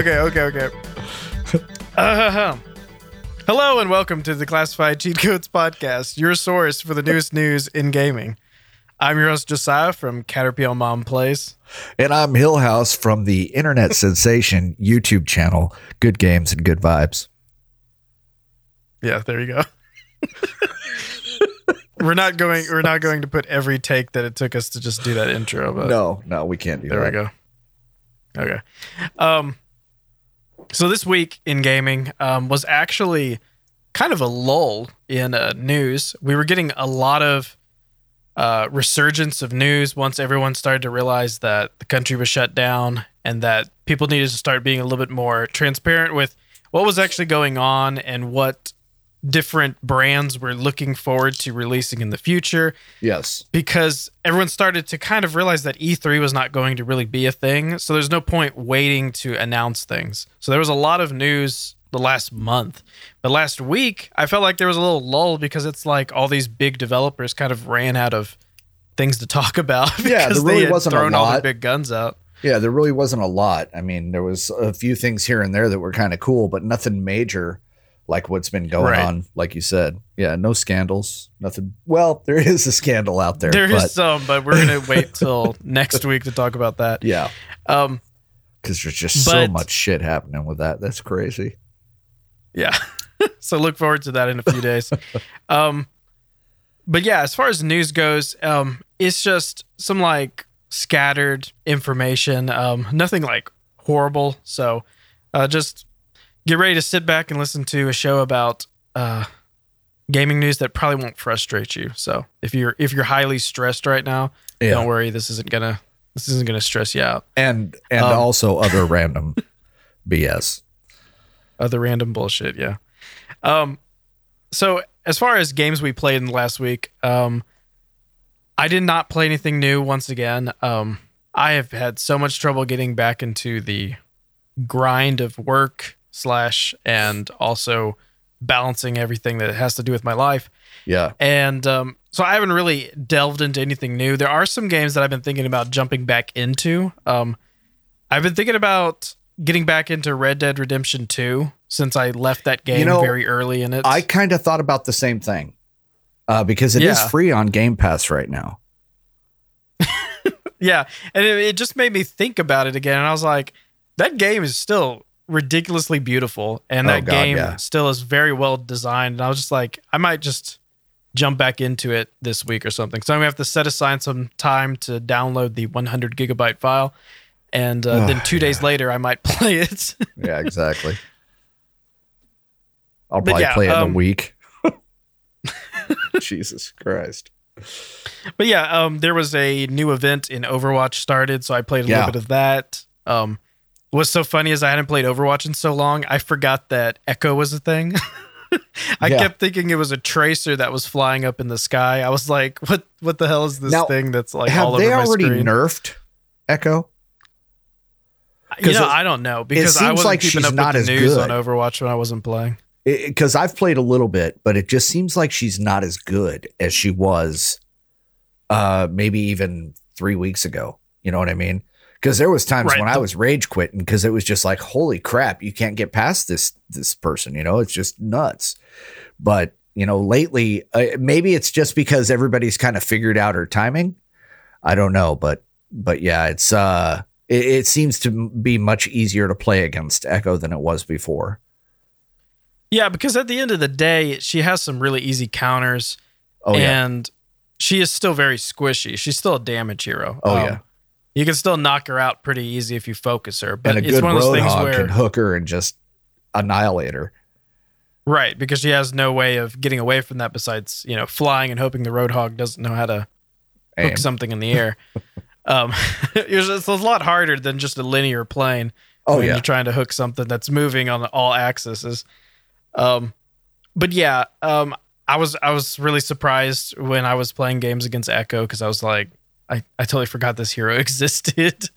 okay, okay, okay. Uh, hello and welcome to the Classified Cheat Codes Podcast, your source for the newest news in gaming. I'm your host Josiah from Caterpillar Mom Plays. And I'm Hillhouse from the internet sensation YouTube channel, Good Games and Good Vibes. Yeah, there you go. we're not going we're not going to put every take that it took us to just do that intro, but No, no, we can't do that. there that. we go. Okay. Um so this week in gaming um was actually kind of a lull in uh, news. We were getting a lot of uh, resurgence of news once everyone started to realize that the country was shut down and that people needed to start being a little bit more transparent with what was actually going on and what different brands were looking forward to releasing in the future Yes. because everyone started to kind of realize that E3 was not going to really be a thing. So there's no point waiting to announce things. So there was a lot of news the last month. But last week, I felt like there was a little lull because it's like all these big developers kind of ran out of things to talk about Yeah, there really wasn't a thrown all the lot. big guns out. Yeah, there really wasn't a lot. I mean, there was a few things here and there that were kind of cool, but nothing major like what's been going Right. on, like you said. Yeah, no scandals, nothing. Well, there is a scandal out there. There is but some, but we're gonna wait till next week to talk about that. yeah, Um, because there's just so much shit happening with that. That's crazy. Yeah. so look forward to that in a few days. um but yeah, as far as news goes, um it's just some like scattered information. Um nothing like horrible. So uh just get ready to sit back and listen to a show about uh gaming news that probably won't frustrate you. So if you're if you're highly stressed right now, Yeah, don't worry, this isn't gonna this isn't gonna stress you out. and and Um, also other random BS. other random bullshit yeah um so as far as games we played in the last week um i did not play anything new once again um i have had so much trouble getting back into the grind of work slash and also balancing everything that has to do with my life Yeah, and um, so I haven't really delved into anything new. There are some games that I've been thinking about jumping back into. Um, I've been thinking about getting back into Red Dead Redemption 2 since I left that game you know, very early in it. I kind of thought about the same thing uh, because it is Yeah. free on Game Pass right now. yeah, and it, it just made me think about it again. And I was like, that game is still ridiculously beautiful, and Oh, that God, game yeah. still is very well designed. And I was just like, I might just jump back into it this week or something. So I'm gonna have to set aside some time to download the 100 gigabyte file, and uh, then Oh, two days later I might play it. Yeah, exactly. I'll probably yeah, play it in um, a week. Jesus Christ. but yeah, um, there was a new event in Overwatch started, so I played a Yeah. little bit of that. Um, what's so funny is I hadn't played Overwatch in so long, I forgot that Echo was a thing. I Yeah. kept thinking it was a tracer that was flying up in the sky. I was like, "What? What the hell is this Now, thing that's like all over my screen?" Have they already nerfed Echo? you know, it- I don't know because I seems wasn't like keeping she's up not with the as news good. on Overwatch when I wasn't playing. Because I've played a little bit, but it just seems like she's not as good as she was uh, maybe even three weeks ago. You know what I mean? Because there was times Right. when I was rage quitting because it was just like, holy crap, you can't get past this this person. You know, it's just nuts. But you know, lately, uh, maybe it's just because everybody's kind of figured out her timing. I don't know, but but yeah, it's uh, it, it seems to be much easier to play against Echo than it was before. Yeah, because at the end of the day, she has some really easy counters. Oh yeah, and she is still very squishy. She's still a damage hero. Oh, Um, yeah. You can still knock her out pretty easy if you focus her. But and a it's good one of those things roadhog where can hook her and just annihilate her. right because she has no way of getting away from that besides you know flying and hoping the roadhog doesn't know how to Aim. hook something in the air. um, it's, it's a lot harder than just a linear plane. Oh when yeah, you're trying to hook something that's moving on all axes. Um, but yeah, um, I was I was really surprised when I was playing games against Echo because I was like, I, I totally forgot this hero existed.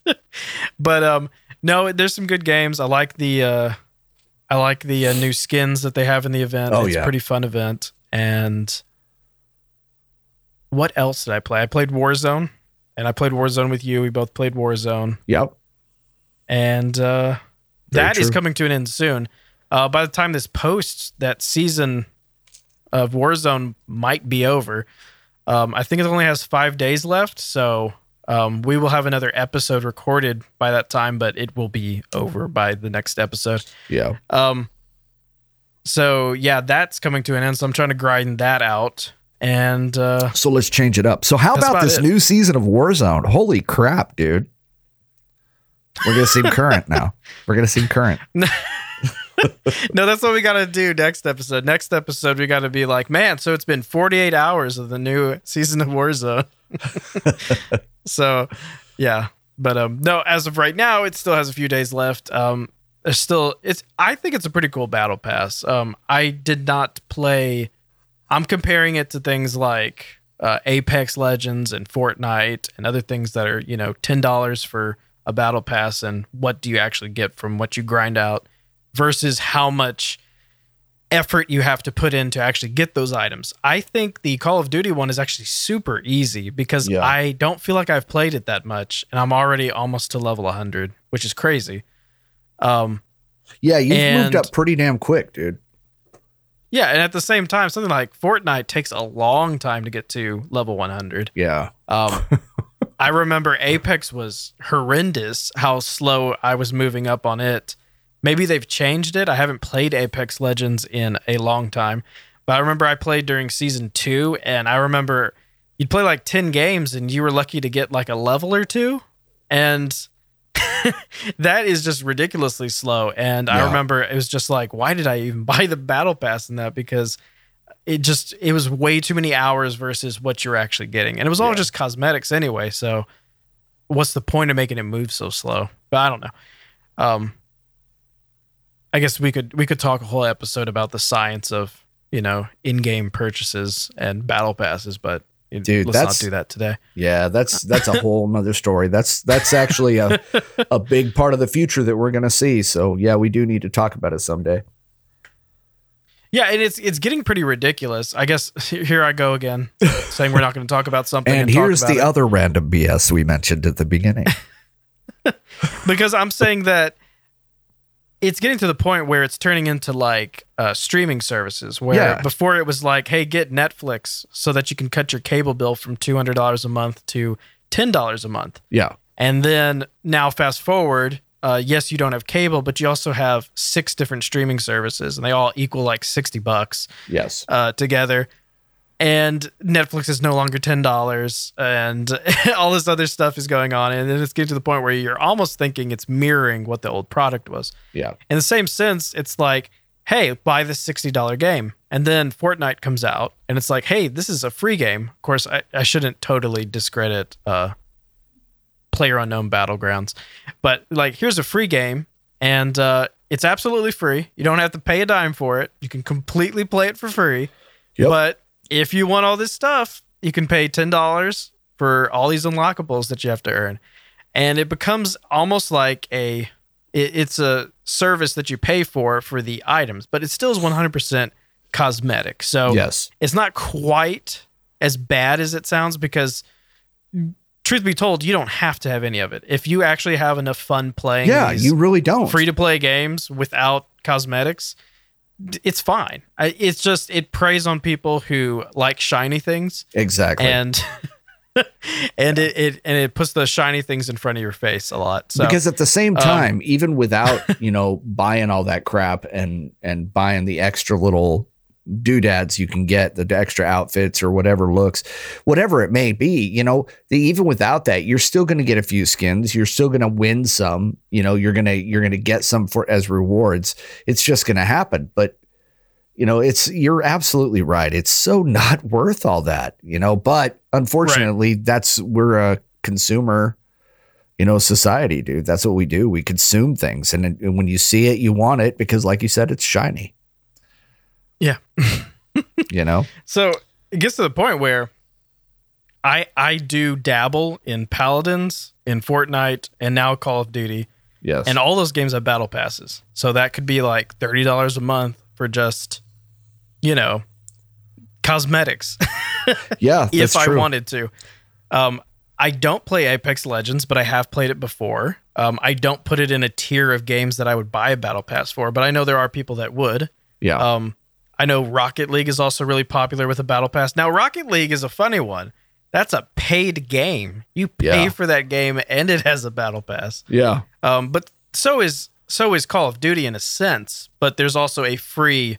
but um, no, there's some good games. I like the uh, I like the uh, new skins that they have in the event. Oh, it's yeah. a pretty fun event. And what else did I play? I played Warzone, and I played Warzone with you. We both played Warzone, yep. and uh, Very that is true. coming to an end soon. Uh, by the time this posts, that season of Warzone might be over. Um, I think it only has five days left, so um, we will have another episode recorded by that time, but it will be over by the next episode. Yeah. Um, so yeah, that's coming to an end. So I'm trying to grind that out, and uh, So let's change it up. So how about about this it. new season of Warzone? Holy crap, dude. We're gonna seem current now. We're gonna seem current. no, that's what we got to do next episode. Next episode, we got to be like, man, so it's been 48 hours of the new season of Warzone. so, yeah, but um, no, as of right now, it still has a few days left. Um, there's still it's. I think it's a pretty cool battle pass. Um, I did not play. I'm comparing it to things like uh, Apex Legends and Fortnite and other things that are you know ten dollars for a battle pass, and what do you actually get from what you grind out versus how much effort you have to put in to actually get those items. I think the Call of Duty one is actually super easy because Yeah. I don't feel like I've played it that much and I'm already almost to level 100, which is crazy. Um Yeah, you've moved up pretty damn quick, dude. yeah, and at the same time something like Fortnite takes a long time to get to level 100. Yeah. Um, I remember Apex was horrendous how slow I was moving up on it. Maybe they've changed it. I haven't played Apex Legends in a long time, but I remember I played during season two, and I remember you'd play like 10 games and you were lucky to get like a level or two. And that is just ridiculously slow. And I remember it was just like, why did I even buy the battle pass in that? Because it just it was way too many hours versus what you're actually getting. And it was all Yeah. just cosmetics anyway. So what's the point of making it move so slow? But I don't know. Um I guess we could we could talk a whole episode about the science of, you know, in-game purchases and battle passes, but Dude, let's that's- not do that today. Yeah, that's that's a whole nother story. That's that's actually a a big part of the future that we're gonna see. So yeah, we do need to talk about it someday. Yeah, and it's it's getting pretty ridiculous. I guess here I go again, saying we're not going to talk about something. And, And, here's the it. other random BS we mentioned at the beginning. because I'm saying that it's getting to the point where it's turning into like uh, streaming services. Where Yeah. before it was like, hey, get Netflix so that you can cut your cable bill from two hundred dollars a month to ten dollars a month. yeah. And then now, fast forward, uh, yes, you don't have cable, but you also have six different streaming services, and they all equal like sixty bucks. Yes. uh, together. And Netflix is no longer ten dollars, and all this other stuff is going on, and then it's getting to the point where you're almost thinking it's mirroring what the old product was. Yeah. In the same sense, it's like, hey, buy this sixty dollar game, and then Fortnite comes out, and it's like, hey, this is a free game. Of course, I, I shouldn't totally discredit uh, Player Unknown Battlegrounds, but like, here's a free game, and uh, it's absolutely free. You don't have to pay a dime for it. You can completely play it for free. Yep. But if you want all this stuff, you can pay ten dollars for all these unlockables that you have to earn, and it becomes almost like a it, it's a service that you pay for for the items, but it still is one hundred percent cosmetic. So Yes. it's not quite as bad as it sounds because truth be told, you don't have to have any of it. If you actually have enough fun playing Yeah, you really don't. free to play games without cosmetics, it's fine. I, it's just it preys on people who like shiny things exactly. and and it, it and it puts the shiny things in front of your face a lot. So because at the same um, time, even without you know buying all that crap and and buying the extra little doodads you can get, the extra outfits or whatever looks, whatever it may be, you know, the, even without that, you're still going to get a few skins. You're still going to win some. You know, you're gonna you're gonna get some for as rewards. It's just going to happen, but. You know, it's you're absolutely right. It's so not worth all that, you know, but unfortunately, that's we're a consumer you know, society, dude. That's what we do. We consume things, and, and when you see it, you want it because, like you said, it's shiny. Yeah. you know. So it gets to the point where I I do dabble in Paladins, in Fortnite, and now Call of Duty, Yes. and all those games have battle passes. So that could be like thirty dollars a month for just, you know, cosmetics. yeah, that's if I true. wanted to. Um, I don't play Apex Legends, but I have played it before. Um, I don't put it in a tier of games that I would buy a battle pass for, but I know there are people that would. Yeah. Um, I know Rocket League is also really popular with a battle pass. Now, Rocket League is a funny one. That's a paid game. You pay Yeah. for that game, and it has a battle pass. yeah. Um, but so is so is Call of Duty in a sense. But there's also a free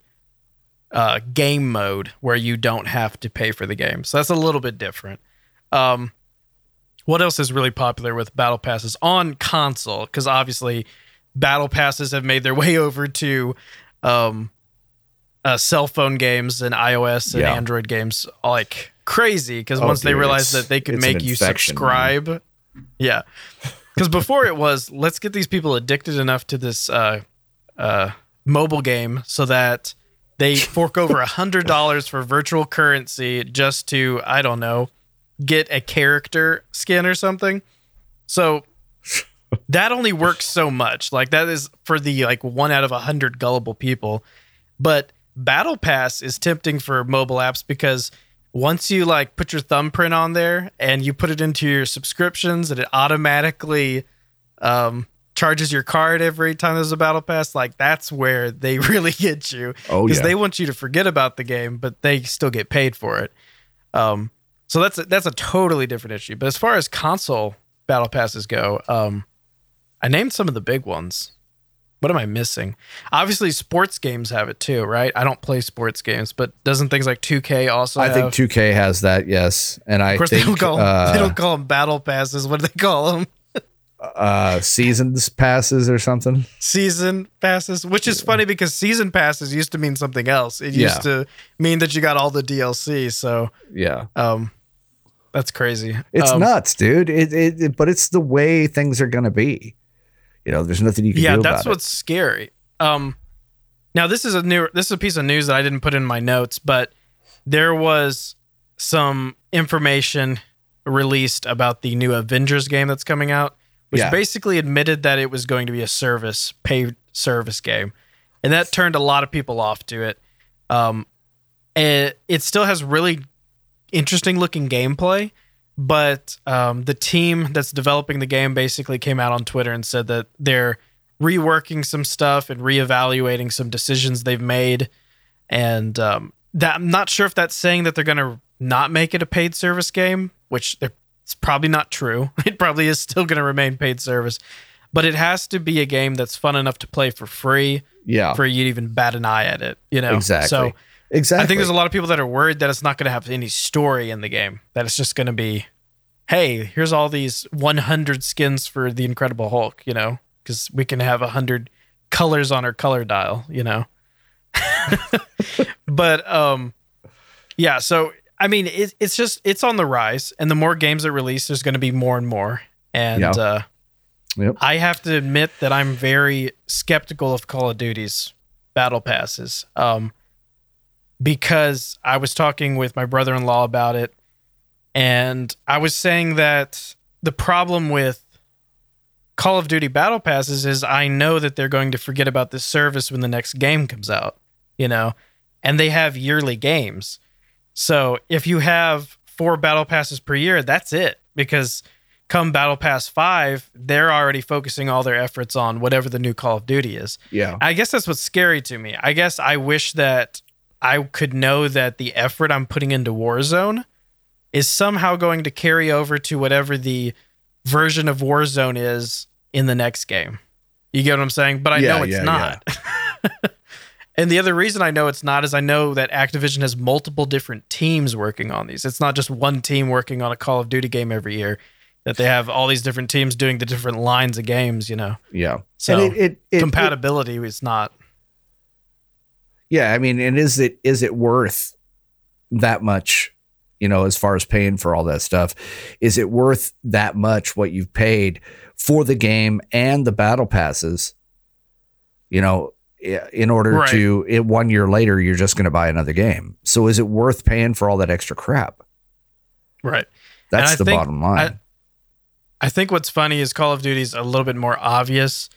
uh, game mode where you don't have to pay for the game. So that's a little bit different. Um, what else is really popular with battle passes on console? Because obviously, battle passes have made their way over to um, uh, cell phone games and iOS and Yeah. Android games like crazy. Because Oh, once they dude, realized that they could make you infection, man. subscribe, yeah. Because before it was, let's get these people addicted enough to this uh, uh, mobile game so that they fork over a hundred dollars for virtual currency just to, I don't know, get a character skin or something. So that only works so much. Like that is for the like one out of a hundred gullible people. But Battle Pass is tempting for mobile apps because once you like put your thumbprint on there and you put it into your subscriptions and it automatically um, charges your card every time there's a battle pass like that's where they really get you. Oh, because yeah. they want you to forget about the game but they still get paid for it. Um, so that's a, that's a totally different issue. But as far as console battle passes go um, i named some of the big ones what am i missing obviously sports games have it too right i don't play sports games but doesn't things like 2k also I think 2K has that, yes. And I of course, think they don't call uh, they don't call them battle passes. What do they call them? uh, seasons passes or something. Season passes, which is funny because season passes used to mean something else. It Yeah. used to mean that you got all the DLC. So, Yeah. um, that's crazy. It's Um, nuts, dude. It, it, it- but it's the way things are going to be. You know, there's nothing you can Yeah, do that's about what's scary. Um, now this is a new this is a piece of news that I didn't put in my notes, but there was some information released about the new Avengers game that's coming out, which Yeah. basically admitted that it was going to be a service paid service game, and that turned a lot of people off to it. Um, it, it still has really interesting looking gameplay, but um, the team that's developing the game basically came out on Twitter and said that they're reworking some stuff and reevaluating some decisions they've made, and um, that I'm not sure if that's saying that they're going to not make it a paid service game, which it's probably not true. It probably is still going to remain paid service, but it has to be a game that's fun enough to play for free. Yeah. for you to even bat an eye at it. You know, exactly. So exactly. I think there's a lot of people that are worried that it's not going to have any story in the game. That it's just going to be, hey, here's all these 100 skins for the Incredible Hulk. You know, because we can have 100 colors on our color dial. You know, but um, yeah. So I mean, it, it's just it's on the rise, and the more games that release, there's going to be more and more. And Yeah. uh, Yep. I have to admit that I'm very skeptical of Call of Duty's battle passes. Um, because I was talking with my brother in law about it, and I was saying that the problem with Call of Duty battle passes is I know that they're going to forget about this service when the next game comes out, you know, and they have yearly games. So if you have four battle passes per year, that's it. Because come Battle Pass 5, they're already focusing all their efforts on whatever the new Call of Duty is. yeah. I guess that's what's scary to me. I guess I wish that I could know that the effort I'm putting into Warzone is somehow going to carry over to whatever the version of Warzone is in the next game. You get what I'm saying? But I Yeah, know it's yeah, not. and the other reason I know it's not is I know that Activision has multiple different teams working on these. It's not just one team working on a Call of Duty game every year. That they have all these different teams doing the different lines of games, you know. Yeah. So and it, it, it, compatibility is not yeah. I mean, and is it is it worth that much? You know, as far as paying for all that stuff, is it worth that much what you've paid for the game and the battle passes? You know, in order Right. to it one year later, you're just going to buy another game. So is it worth paying for all that extra crap? right. That's the think- bottom line. I think what's funny is Call of Duty's a little bit more obvious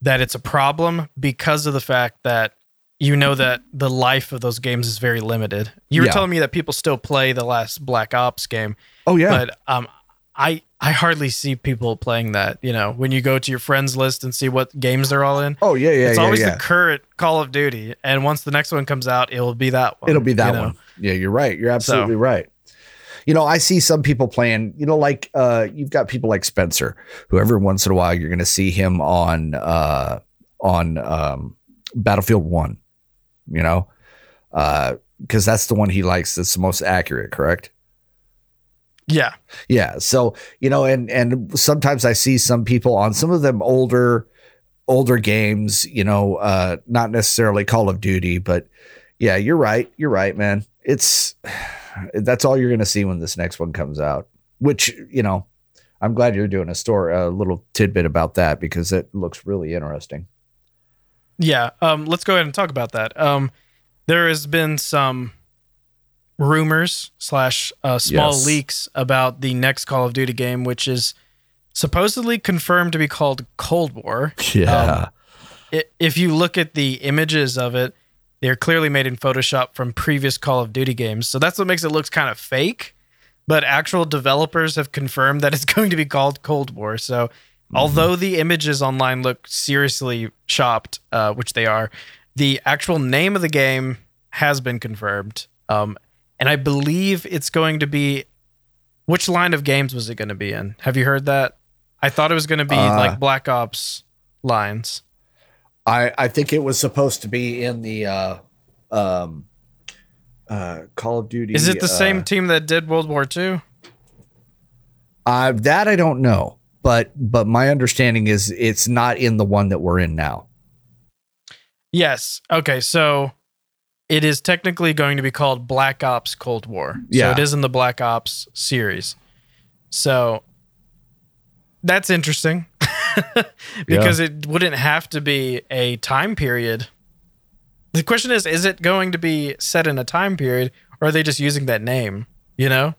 that it's a problem because of the fact that you know that the life of those games is very limited. You were Yeah. telling me that people still play the last Black Ops game, oh yeah, but um, I I hardly see people playing that. You know, when you go to your friends list and see what games they're all in, Oh yeah, yeah, it's yeah, always yeah. the current Call of Duty, and once the next one comes out, it will be that one. It'll be that you know? one. Yeah, you're right. You're absolutely right. You know, I see some people playing, you know, like uh you've got people like Spencer, who every once in a while you're gonna see him on uh on um Battlefield One, you know? Uh because that's the one he likes that's the most accurate, correct? Yeah, Yeah. So, you know, and and sometimes I see some people on some of them older older games, you know, uh not necessarily Call of Duty, but yeah, you're right. You're right, man. It's that's all you're going to see when this next one comes out, which, you know, I'm glad you're doing a store a little tidbit about that because it looks really interesting. Yeah. Um, let's go ahead and talk about that. Um, there has been some rumors slash uh, small Yes. leaks about the next Call of Duty game, which is supposedly confirmed to be called Cold War. Yeah. i- if you look at the images of it, they're clearly made in Photoshop from previous Call of Duty games. So that's what makes it look kind of fake. But actual developers have confirmed that it's going to be called Cold War. So although the images online look seriously chopped, uh, which they are, the actual name of the game has been confirmed. Um, and I believe it's going to be. Which line of games was it going to be in? Have you heard that? I thought it was going to be Uh, like Black Ops lines. I I think it was supposed to be in the uh um uh Call of Duty Is it the uh, same team that did World War II? Uh, that I don't know, but but my understanding is it's not in the one that we're in now. Yes. Okay, so it is technically going to be called Black Ops Cold War. Yeah. So it is in the Black Ops series. So that's interesting because it wouldn't have to be a time period. The question is is it going to be set in a time period or are they just using that name, you know?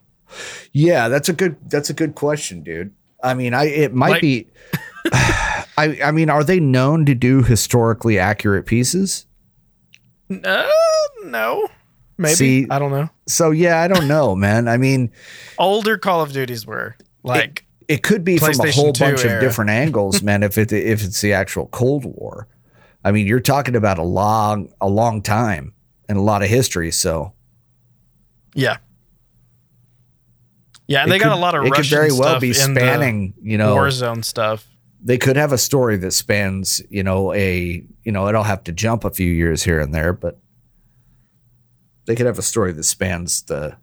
Yeah, that's a good that's a good question, dude. I mean, I it might Like- be. I I mean, are they known to do historically accurate pieces? Uh, no. Maybe. See- I don't know. So yeah, I don't know, man. I mean, Older Call of Duties were like it could be from a whole 2 bunch era. of different angles, man. If it if it's the actual Cold War, I mean, you're talking about a long a long time and a lot of history. So Yeah. Yeah, and it they got a lot of it could very well be spanning. You know, Warzone stuff. they could have a story that spans, you know, a, you know, it'll have to jump a few years here and there, but they could have a story that spans the,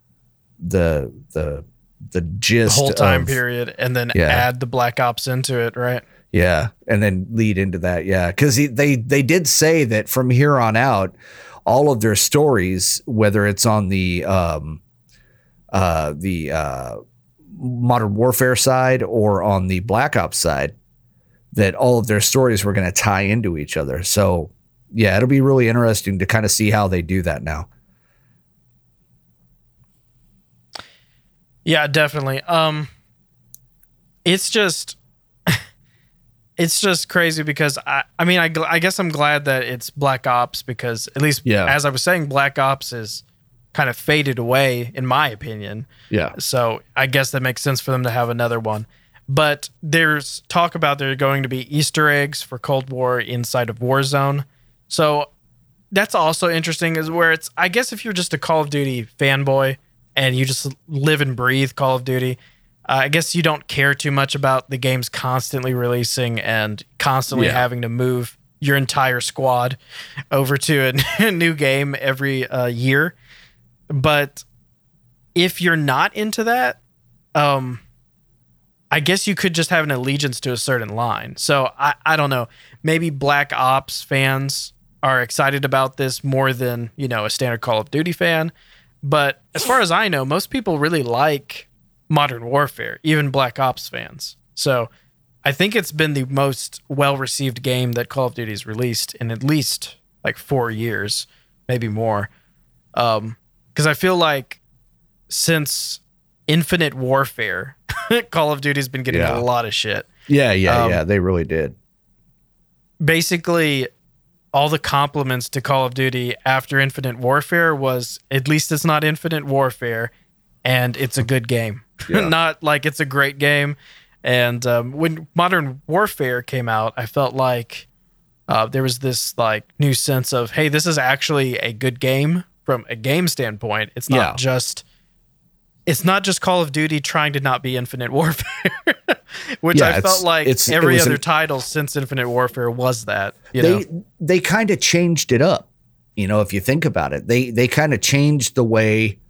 the, the, the The gist whole time of- period, and then Yeah. add the Black Ops into it, right? Yeah, and then lead into that. Yeah, because they they did say that from here on out, all of their stories, whether it's on the um, uh, the uh, modern warfare side or on the Black Ops side, that all of their stories were going to tie into each other. So yeah, it'll be really interesting to kind of see how they do that now. Yeah, definitely. Um, it's just, it's just crazy because I, I mean, I, I guess I'm glad that it's Black Ops because at least, Yeah. as I was saying, Black Ops is kind of faded away, in my opinion. Yeah, So I guess that makes sense for them to have another one. But there's talk about there going to be Easter eggs for Cold War inside of Warzone. So that's also interesting, is where it's, I guess, if you're just a Call of Duty fanboy and you just live and breathe Call of Duty, uh, I guess you don't care too much about the games constantly releasing and constantly Yeah. having to move your entire squad over to a, a new game every uh, year. But if you're not into that, um, I guess you could just have an allegiance to a certain line. So I, I don't know. Maybe Black Ops fans are excited about this more than, you know, a standard Call of Duty fan. But as far as I know, most people really like Modern Warfare, even Black Ops fans. So I think it's been the most well received game that Call of Duty's released in at least like four years, maybe more. Um, because I feel like since Infinite Warfare, Call of Duty's been getting Yeah. a lot of shit. yeah, yeah, Um, yeah. They really did. Basically, all the compliments to Call of Duty after Infinite Warfare was at least it's not Infinite Warfare, and it's a good game. Yeah. Not like it's a great game. And um, when Modern Warfare came out, I felt like uh, there was this like new sense of, hey, this is actually a good game from a game standpoint. It's not Yeah. just it's not just Call of Duty trying to not be Infinite Warfare, which Yeah, I felt like every other an- title since Infinite Warfare was that. You they know? they kind of changed it up. You know, if you think about it, they they kind of changed the way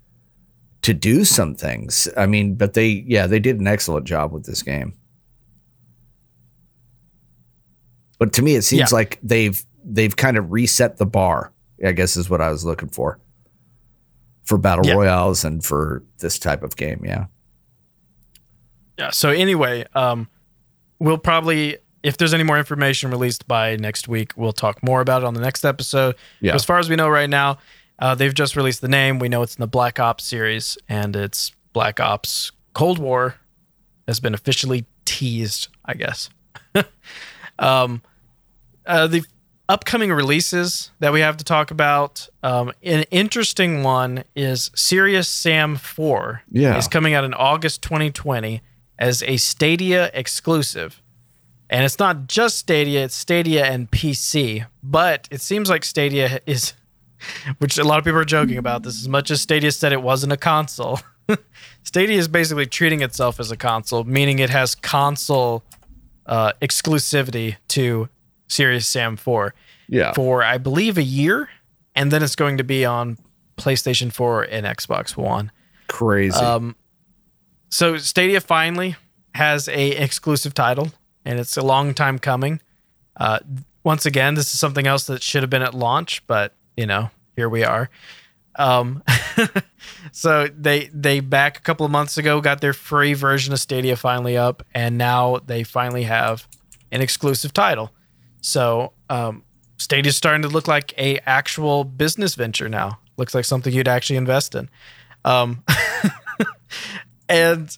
to do some things. I mean, but they yeah, they did an excellent job with this game. But to me, it seems Yeah. like they've they've kind of reset the bar. I guess is what I was looking for for battle Yeah. royales and for this type of game. Yeah, Yeah. So anyway, um, we'll probably if there's any more information released by next week, we'll talk more about it on the next episode. Yeah. As far as we know right now, uh, they've just released the name. We know it's in the Black Ops series, and it's Black Ops Cold War has been officially teased. I guess. um, uh, the upcoming releases that we have to talk about. Um, an interesting one is Serious Sam 4. Yeah. Is coming out in August 2020 as a Stadia exclusive. And it's not just Stadia, it's Stadia and PC. But it seems like Stadia is, which a lot of people are joking about this, as much as Stadia said it wasn't a console. Stadia is basically treating itself as a console, meaning it has console uh, exclusivity to Serious Sam 4 yeah, for I believe a year, and then it's going to be on PlayStation 4 and Xbox One. crazy. Um, so Stadia finally has a exclusive title, and it's a long time coming. Uh, once again, this is something else that should have been at launch, but you know, here we are. Um, so they they back a couple of months ago got their free version of Stadia finally up, and now they finally have an exclusive title. So um, is starting to look like a actual business venture now. Looks like something you'd actually invest in. Um, and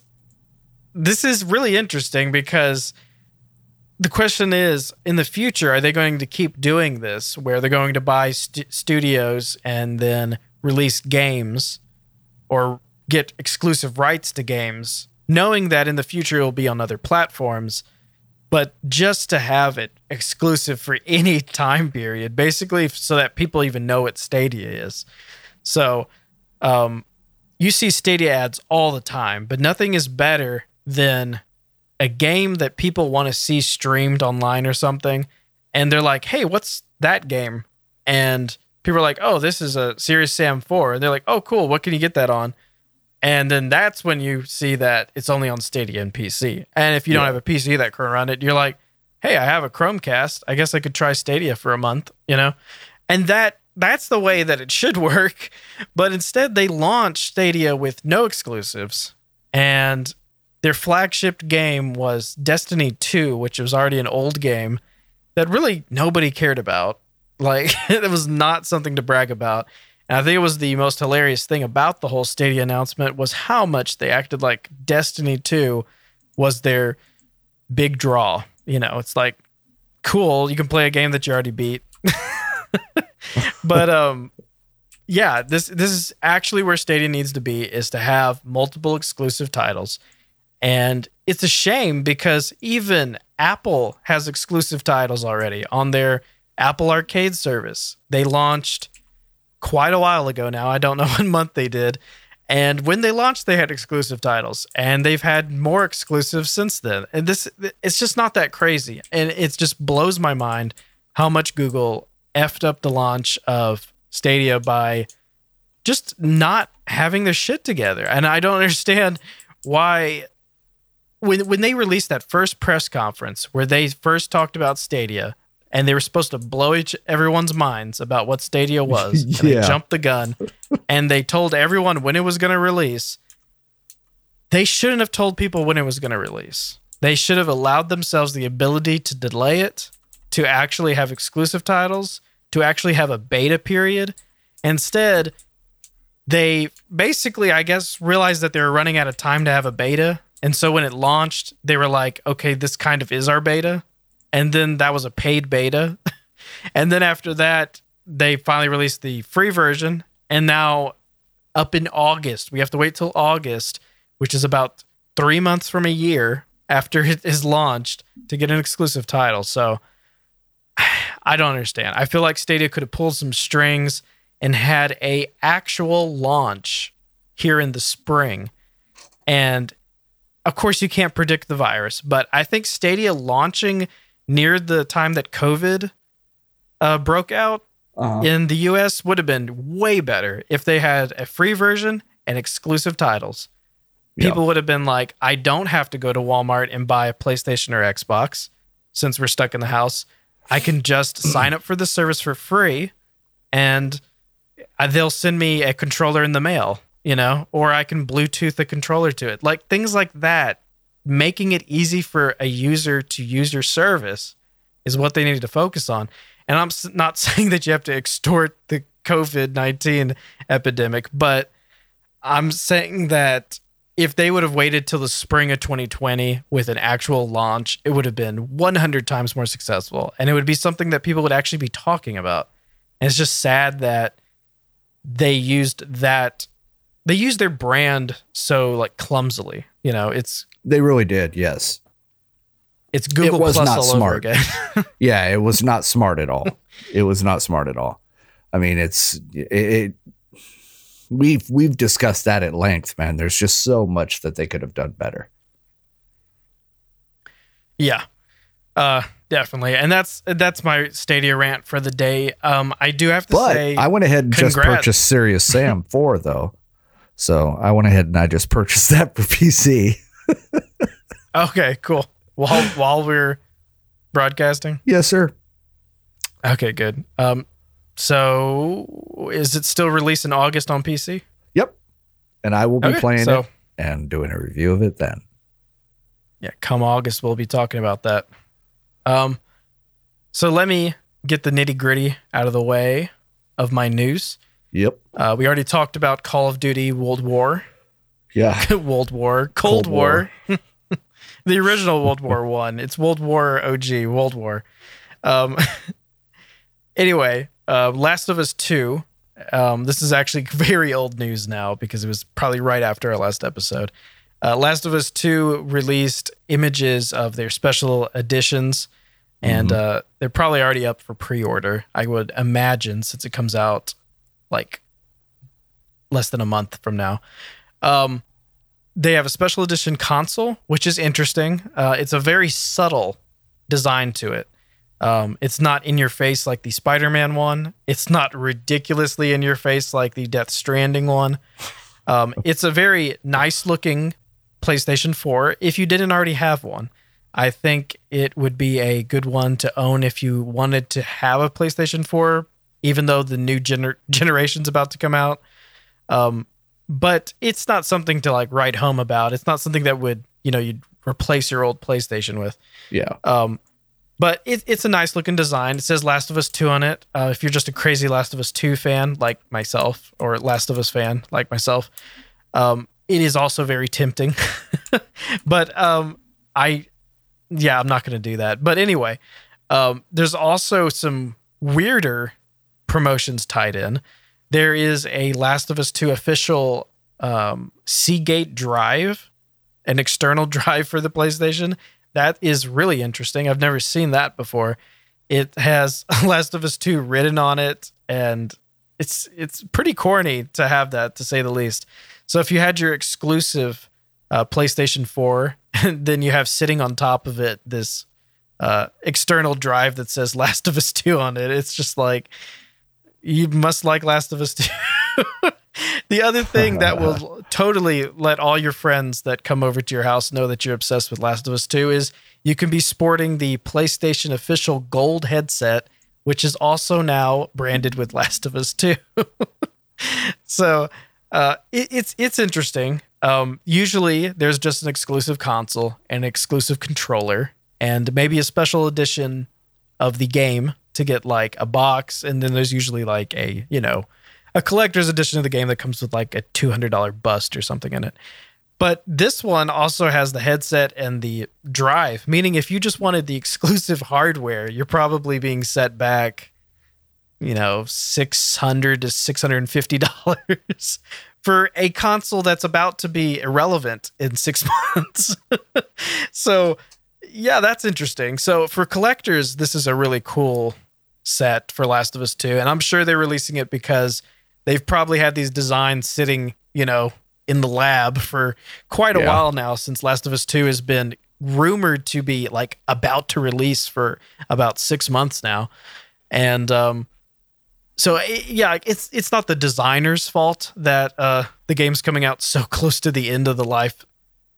this is really interesting because the question is in the future, are they going to keep doing this where they're going to buy st- studios and then release games or get exclusive rights to games, knowing that in the future it will be on other platforms? But just to have it exclusive for any time period, basically, so that people even know what Stadia is. So, um, you see Stadia ads all the time, but nothing is better than a game that people want to see streamed online or something. And they're like, hey, what's that game? And people are like, oh, this is a Serious Sam 4. And they're like, oh, cool. What can you get that on? And then that's when you see that it's only on Stadia and PC. And if you don't have a PC that can run it, you're like, hey, I have a Chromecast. I guess I could try Stadia for a month, you know? And that that's the way that it should work. But instead they launched Stadia with no exclusives. And their flagship game was Destiny 2, which was already an old game that really nobody cared about. Like it was not something to brag about. And I think it was the most hilarious thing about the whole Stadia announcement was how much they acted like Destiny 2 was their big draw. You know, it's like cool, you can play a game that you already beat. but um yeah, this this is actually where Stadia needs to be is to have multiple exclusive titles. And it's a shame because even Apple has exclusive titles already on their Apple Arcade service. They launched quite a while ago now. I don't know what month they did. And when they launched, they had exclusive titles, and they've had more exclusives since then. And this, it's just not that crazy. And it just blows my mind how much Google effed up the launch of Stadia by just not having their shit together. And I don't understand why when when they released that first press conference where they first talked about Stadia and they were supposed to blow each everyone's minds about what Stadia was, and Yeah. they jumped the gun and they told everyone when it was going to release. They shouldn't have told people when it was going to release. They should have allowed themselves the ability to delay it, to actually have exclusive titles, to actually have a beta period. Instead, they basically, I guess, realized that they were running out of time to have a beta. And so when it launched, they were like, okay, this kind of is our beta. And then that was a paid beta. and then after that, they finally released the free version. And now up in August. We have to wait till August, which is about three months from a year after it is launched to get an exclusive title. So I don't understand. I feel like Stadia could have pulled some strings and had a actual launch here in the spring. And of course you can't predict the virus, but I think Stadia launching near the time that COVID uh, broke out Uh-huh. in the US would have been way better if they had a free version and exclusive titles. Yeah. People would have been like, I don't have to go to Walmart and buy a PlayStation or Xbox since we're stuck in the house. I can just sign up for the service for free and uh, they'll send me a controller in the mail, you know, or I can Bluetooth a controller to it. Like things like that, making it easy for a user to use your service is what they needed to focus on. And I'm not saying that you have to extort the COVID 19 epidemic, but I'm saying that if they would have waited till the spring of 2020 with an actual launch, it would have been 100 times more successful. And it would be something that people would actually be talking about. And it's just sad that they used that, they used their brand so like clumsily. You know, it's, They really did, yes. it's Google was Plus not all smart. over again. Yeah, it was not smart at all. it was not smart at all. I mean, it's it, it. We've we've discussed that at length, man. There's just so much that they could have done better. Yeah. Uh definitely. And that's that's my Stadia rant for the day. Um I do have to But say I went ahead and just congrats. purchased Serious Sam 4 though. So I went ahead and I just purchased that for PC. Okay, cool. While while we're broadcasting. Yes, sir. Okay, good. Um so is it still released in August on PC? Yep. And I will be Okay, playing so it and doing a review of it then. yeah, come August we'll be talking about that. Um so let me get the nitty-gritty out of the way of my news. Yep. Uh, we already talked about Call of Duty World War. Yeah. World War, Cold, Cold War, the original World War One. It's World War OG, World War. Um, anyway, uh, Last of Us Two. Um, this is actually very old news now because it was probably right after our last episode. Uh, Last of Us Two released images of their special editions, and uh, they're probably already up for pre-order. I would imagine since it comes out like less than a month from now. Um, they have a special edition console, which is interesting. Uh, it's a very subtle design to it. Um, it's not in your face like the Spider Man one. It's not ridiculously in your face like the Death Stranding one. Um, it's a very nice looking PlayStation 4 if you didn't already have one. I think it would be a good one to own if you wanted to have a PlayStation 4, even though the new gener- generation's about to come out. Um, but it's not something to like write home about. It's not something that would, you know, you'd replace your old PlayStation with. Yeah. Um, but it, it's a nice looking design. It says Last of Us 2 on it. Uh, if you're just a crazy Last of Us 2 fan like myself, or Last of Us fan like myself, um, it is also very tempting. but um, I, yeah, I'm not going to do that. But anyway, um, there's also some weirder promotions tied in. There is a Last of Us 2 official um, Seagate drive, an external drive for the PlayStation. That is really interesting. I've never seen that before. It has Last of Us 2 written on it, and it's it's pretty corny to have that, to say the least. So if you had your exclusive uh, PlayStation 4, and then you have sitting on top of it this uh, external drive that says Last of Us 2 on it, it's just like you must like Last of Us 2. the other thing that will totally let all your friends that come over to your house know that you're obsessed with Last of Us 2 is you can be sporting the PlayStation official gold headset, which is also now branded with Last of Us 2. so uh, it, it's it's interesting. Um, usually there's just an exclusive console, an exclusive controller, and maybe a special edition of the game to get like a box, and then there's usually like a you know a collector's edition of the game that comes with like a two hundred dollar bust or something in it. But this one also has the headset and the drive, meaning if you just wanted the exclusive hardware, you're probably being set back, you know, six hundred to six hundred and fifty dollars for a console that's about to be irrelevant in six months. so, yeah, that's interesting. So, for collectors, this is a really cool set for Last of Us 2. And I'm sure they're releasing it because they've probably had these designs sitting, you know, in the lab for quite a Yeah. while now since Last of Us 2 has been rumored to be like about to release for about six months now. And, um, so yeah, it's it's not the designer's fault that uh, the game's coming out so close to the end of the life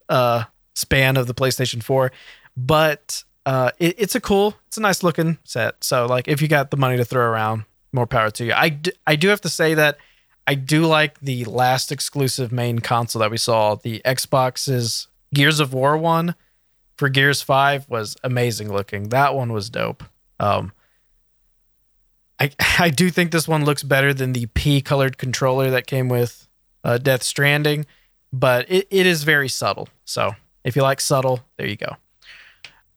uh, span of the PlayStation 4, but uh, it, it's a cool, it's a nice looking set. So like, if you got the money to throw around, more power to you. I d- I do have to say that I do like the last exclusive main console that we saw, the Xbox's Gears of War one for Gears Five was amazing looking. That one was dope. Um, I I do think this one looks better than the P colored controller that came with uh, Death Stranding, but it, it is very subtle. So if you like subtle, there you go.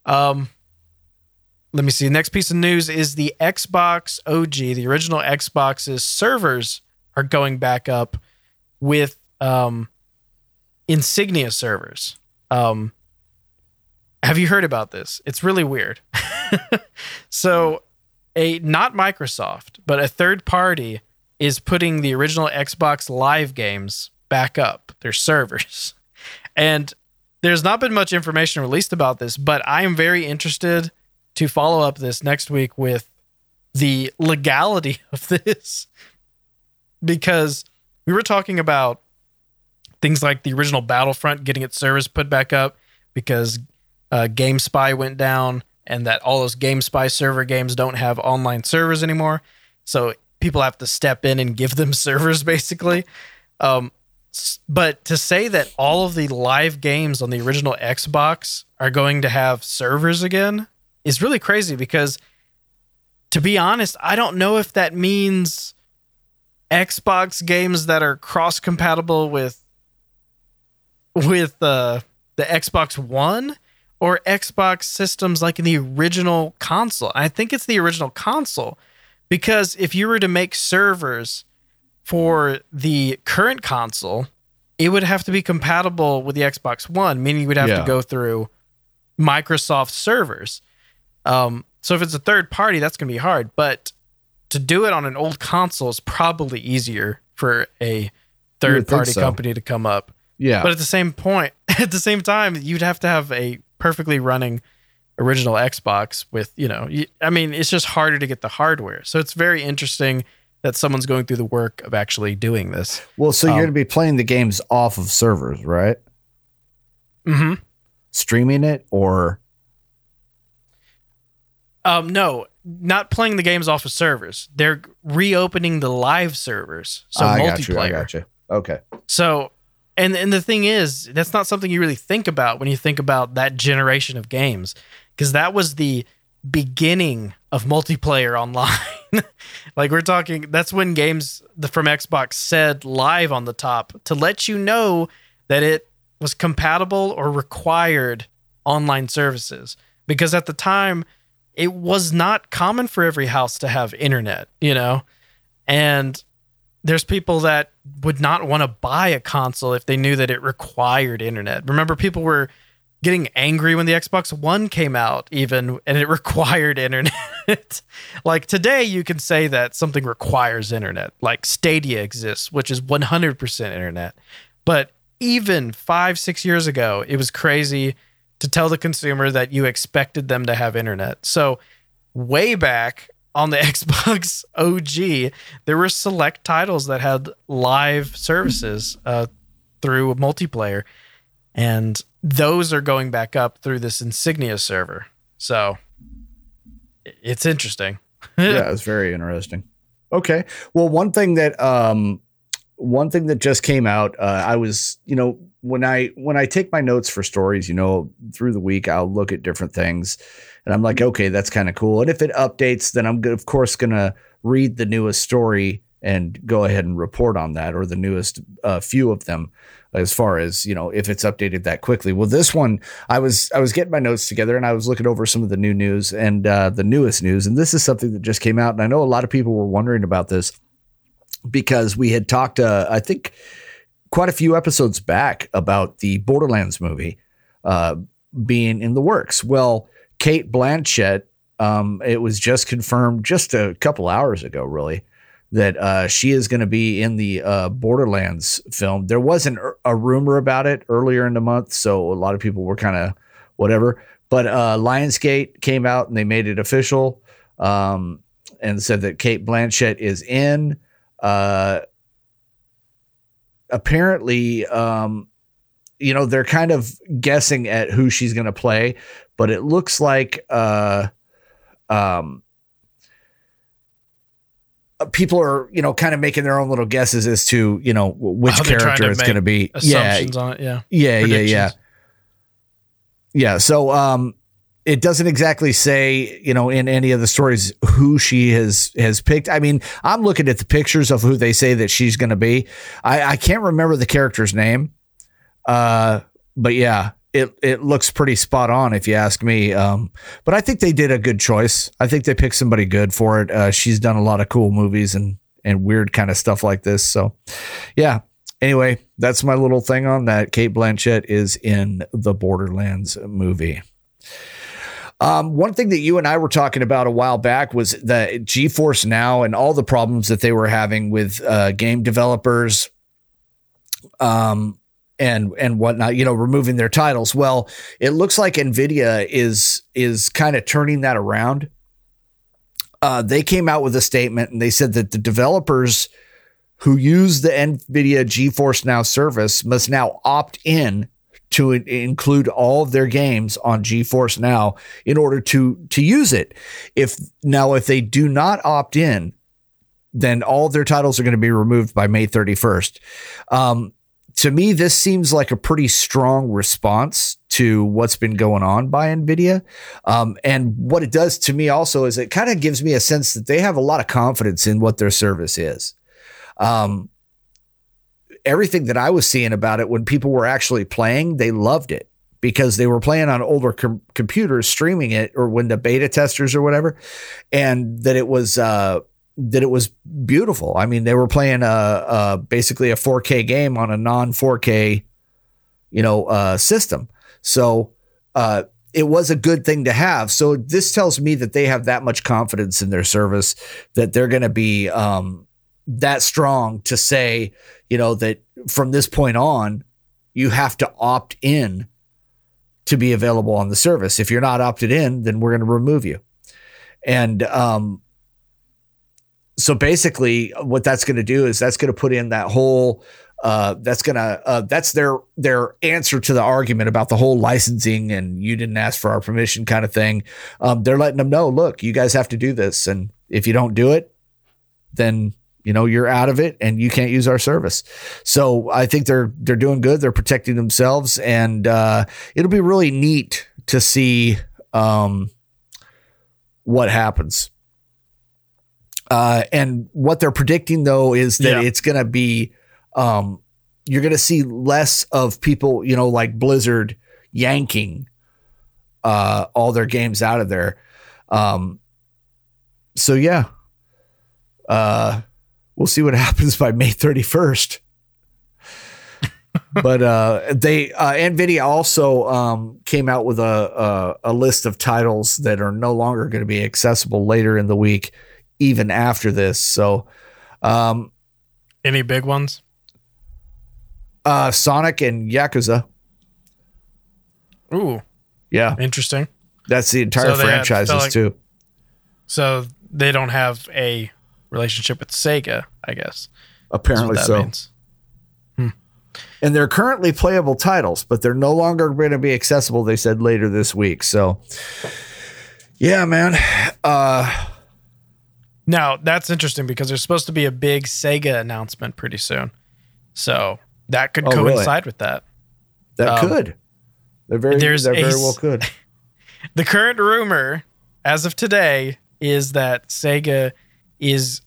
Um, let me see. Next piece of news is the Xbox OG, the original Xbox's servers are going back up with um, Insignia servers. Um, have you heard about this? It's really weird. so, a not Microsoft, but a third party is putting the original Xbox Live games back up, their servers. And there's not been much information released about this, but I am very interested to follow up this next week with the legality of this because we were talking about things like the original Battlefront getting its service put back up because uh, GameSpy went down and that all those GameSpy server games don't have online servers anymore. So people have to step in and give them servers basically. Um, but to say that all of the live games on the original Xbox are going to have servers again is really crazy because to be honest, I don't know if that means Xbox games that are cross compatible with with uh, the Xbox One or Xbox systems like in the original console. I think it's the original console because if you were to make servers for the current console, it would have to be compatible with the Xbox One, meaning you would have Yeah. to go through Microsoft servers. Um, so if it's a third party, that's going to be hard. But to do it on an old console is probably easier for a third party so. company to come up. Yeah. But at the same point, at the same time, you'd have to have a perfectly running original Xbox with, you know, I mean, it's just harder to get the hardware. So it's very interesting that someone's going through the work of actually doing this. well, so you're um, going to be playing the games off of servers, right? Mm-hmm. Streaming it or Um, no, not playing the games off of servers. They're reopening the live servers, so I multiplayer. got you. I got you. Okay. So, and and the thing is, that's not something you really think about when you think about that generation of games, because that was the beginning of multiplayer online. like we're talking, that's when games from Xbox said live on the top to let you know that it was compatible or required online services. Because at the time, it was not common for every house to have internet, you know, and there's people that would not want to buy a console if they knew that it required internet. Remember, people were getting angry when the Xbox One came out, even, and it required internet. like today, you can say that something requires internet, like Stadia exists, which is 100% internet. But even five, six years ago, it was crazy to tell the consumer that you expected them to have internet. So, way back on the Xbox OG, there were select titles that had live services uh, through multiplayer, and those are going back up through this Insignia server. So it's interesting. yeah, it's very interesting. Okay. Well, one thing that um one thing that just came out, uh, I was, you know, when I when I take my notes for stories, you know, through the week, I'll look at different things, and I'm like, okay, that's kind of cool. And if it updates, then I'm of course gonna read the newest story and go ahead and report on that, or the newest uh, few of them, as far as you know, if it's updated that quickly. Well, this one, I was I was getting my notes together and I was looking over some of the new news and uh, the newest news, and this is something that just came out, and I know a lot of people were wondering about this because we had talked. Uh, I think quite a few episodes back about the Borderlands movie uh, being in the works. Well, Cate Blanchett, um, it was just confirmed just a couple hours ago, really, that uh, she is going to be in the uh, Borderlands film. There was an, a rumor about it earlier in the month, so a lot of people were kind of whatever. But uh, Lionsgate came out and they made it official um, and said that Cate Blanchett is in. Uh, apparently, um, you know, they're kind of guessing at who she's going to play, but it looks like uh, um, people are, you know, kind of making their own little guesses as to, you know, which Oh, character to it's going to be. Yeah, Assumptions on it, yeah. yeah, yeah, yeah. Yeah. So um it doesn't exactly say, you know, in any of the stories who she has has picked. I mean, I'm looking at the pictures of who they say that she's gonna be. I, I can't remember the character's name. Uh but yeah, it it looks pretty spot on if you ask me. Um but I think they did a good choice. I think they picked somebody good for it. Uh she's done a lot of cool movies and and weird kind of stuff like this. So yeah, anyway, that's my little thing on that. Cate Blanchett is in the Borderlands movie. Um, one thing that you and I were talking about a while back was the GeForce Now and all the problems that they were having with uh, game developers, um, and and whatnot. You know, removing their titles. Well, it looks like Nvidia is is kind of turning that around. Uh, they came out with a statement and they said that the developers who use the NVIDIA GeForce Now service must now opt in to in- include all of their games on GeForce Now in order to to use it. If now if they do not opt in, then all their titles are going to be removed by May 31st. Um, to me, this seems like a pretty strong response to what's been going on by NVIDIA. Um, and what it does to me also is it kind of gives me a sense that they have a lot of confidence in what their service is um, everything that I was seeing about it when people were actually playing, they loved it because they were playing on older com- computers, streaming it, or when the beta testers or whatever, and that it was uh, that it was beautiful. I mean, they were playing a, a basically a 4K game on a non 4K, you know, uh, system. So. Uh, it was a good thing to have. So this tells me that they have that much confidence in their service that they're going to be um, that strong to say, you know, that from this point on, you have to opt in to be available on the service. If you're not opted in, then we're going to remove you. And um, so basically, what that's going to do is that's going to put in that whole. Uh, that's gonna uh, that's their their answer to the argument about the whole licensing and you didn't ask for our permission kind of thing. Um, they're letting them know, look, you guys have to do this, and if you don't do it, then you know you're out of it and you can't use our service so i think they're they're doing good they're protecting themselves and uh, it'll be really neat to see um, what happens uh, and what they're predicting though is that Yeah. it's going to be um, you're going to see less of people you know like blizzard yanking uh, all their games out of there um, so yeah uh, we'll see what happens by May 31st. but uh, they uh, Nvidia also um, came out with a, a a list of titles that are no longer going to be accessible later in the week, even after this. So, um, Any big ones? uh, Sonic and Yakuza, Ooh, yeah, interesting. that's the entire So they had- franchises like- too. So they don't have a relationship with Sega, I guess. Apparently so. means. and they're currently playable titles, but they're no longer going to be accessible. They said later this week. So, yeah, man. Uh, Now that's interesting because there's supposed to be a big Sega announcement pretty soon, so that could Oh, really? coincide with that. that Um, could. They're very. there's a very s- well could. The current rumor, as of today, is that Sega is.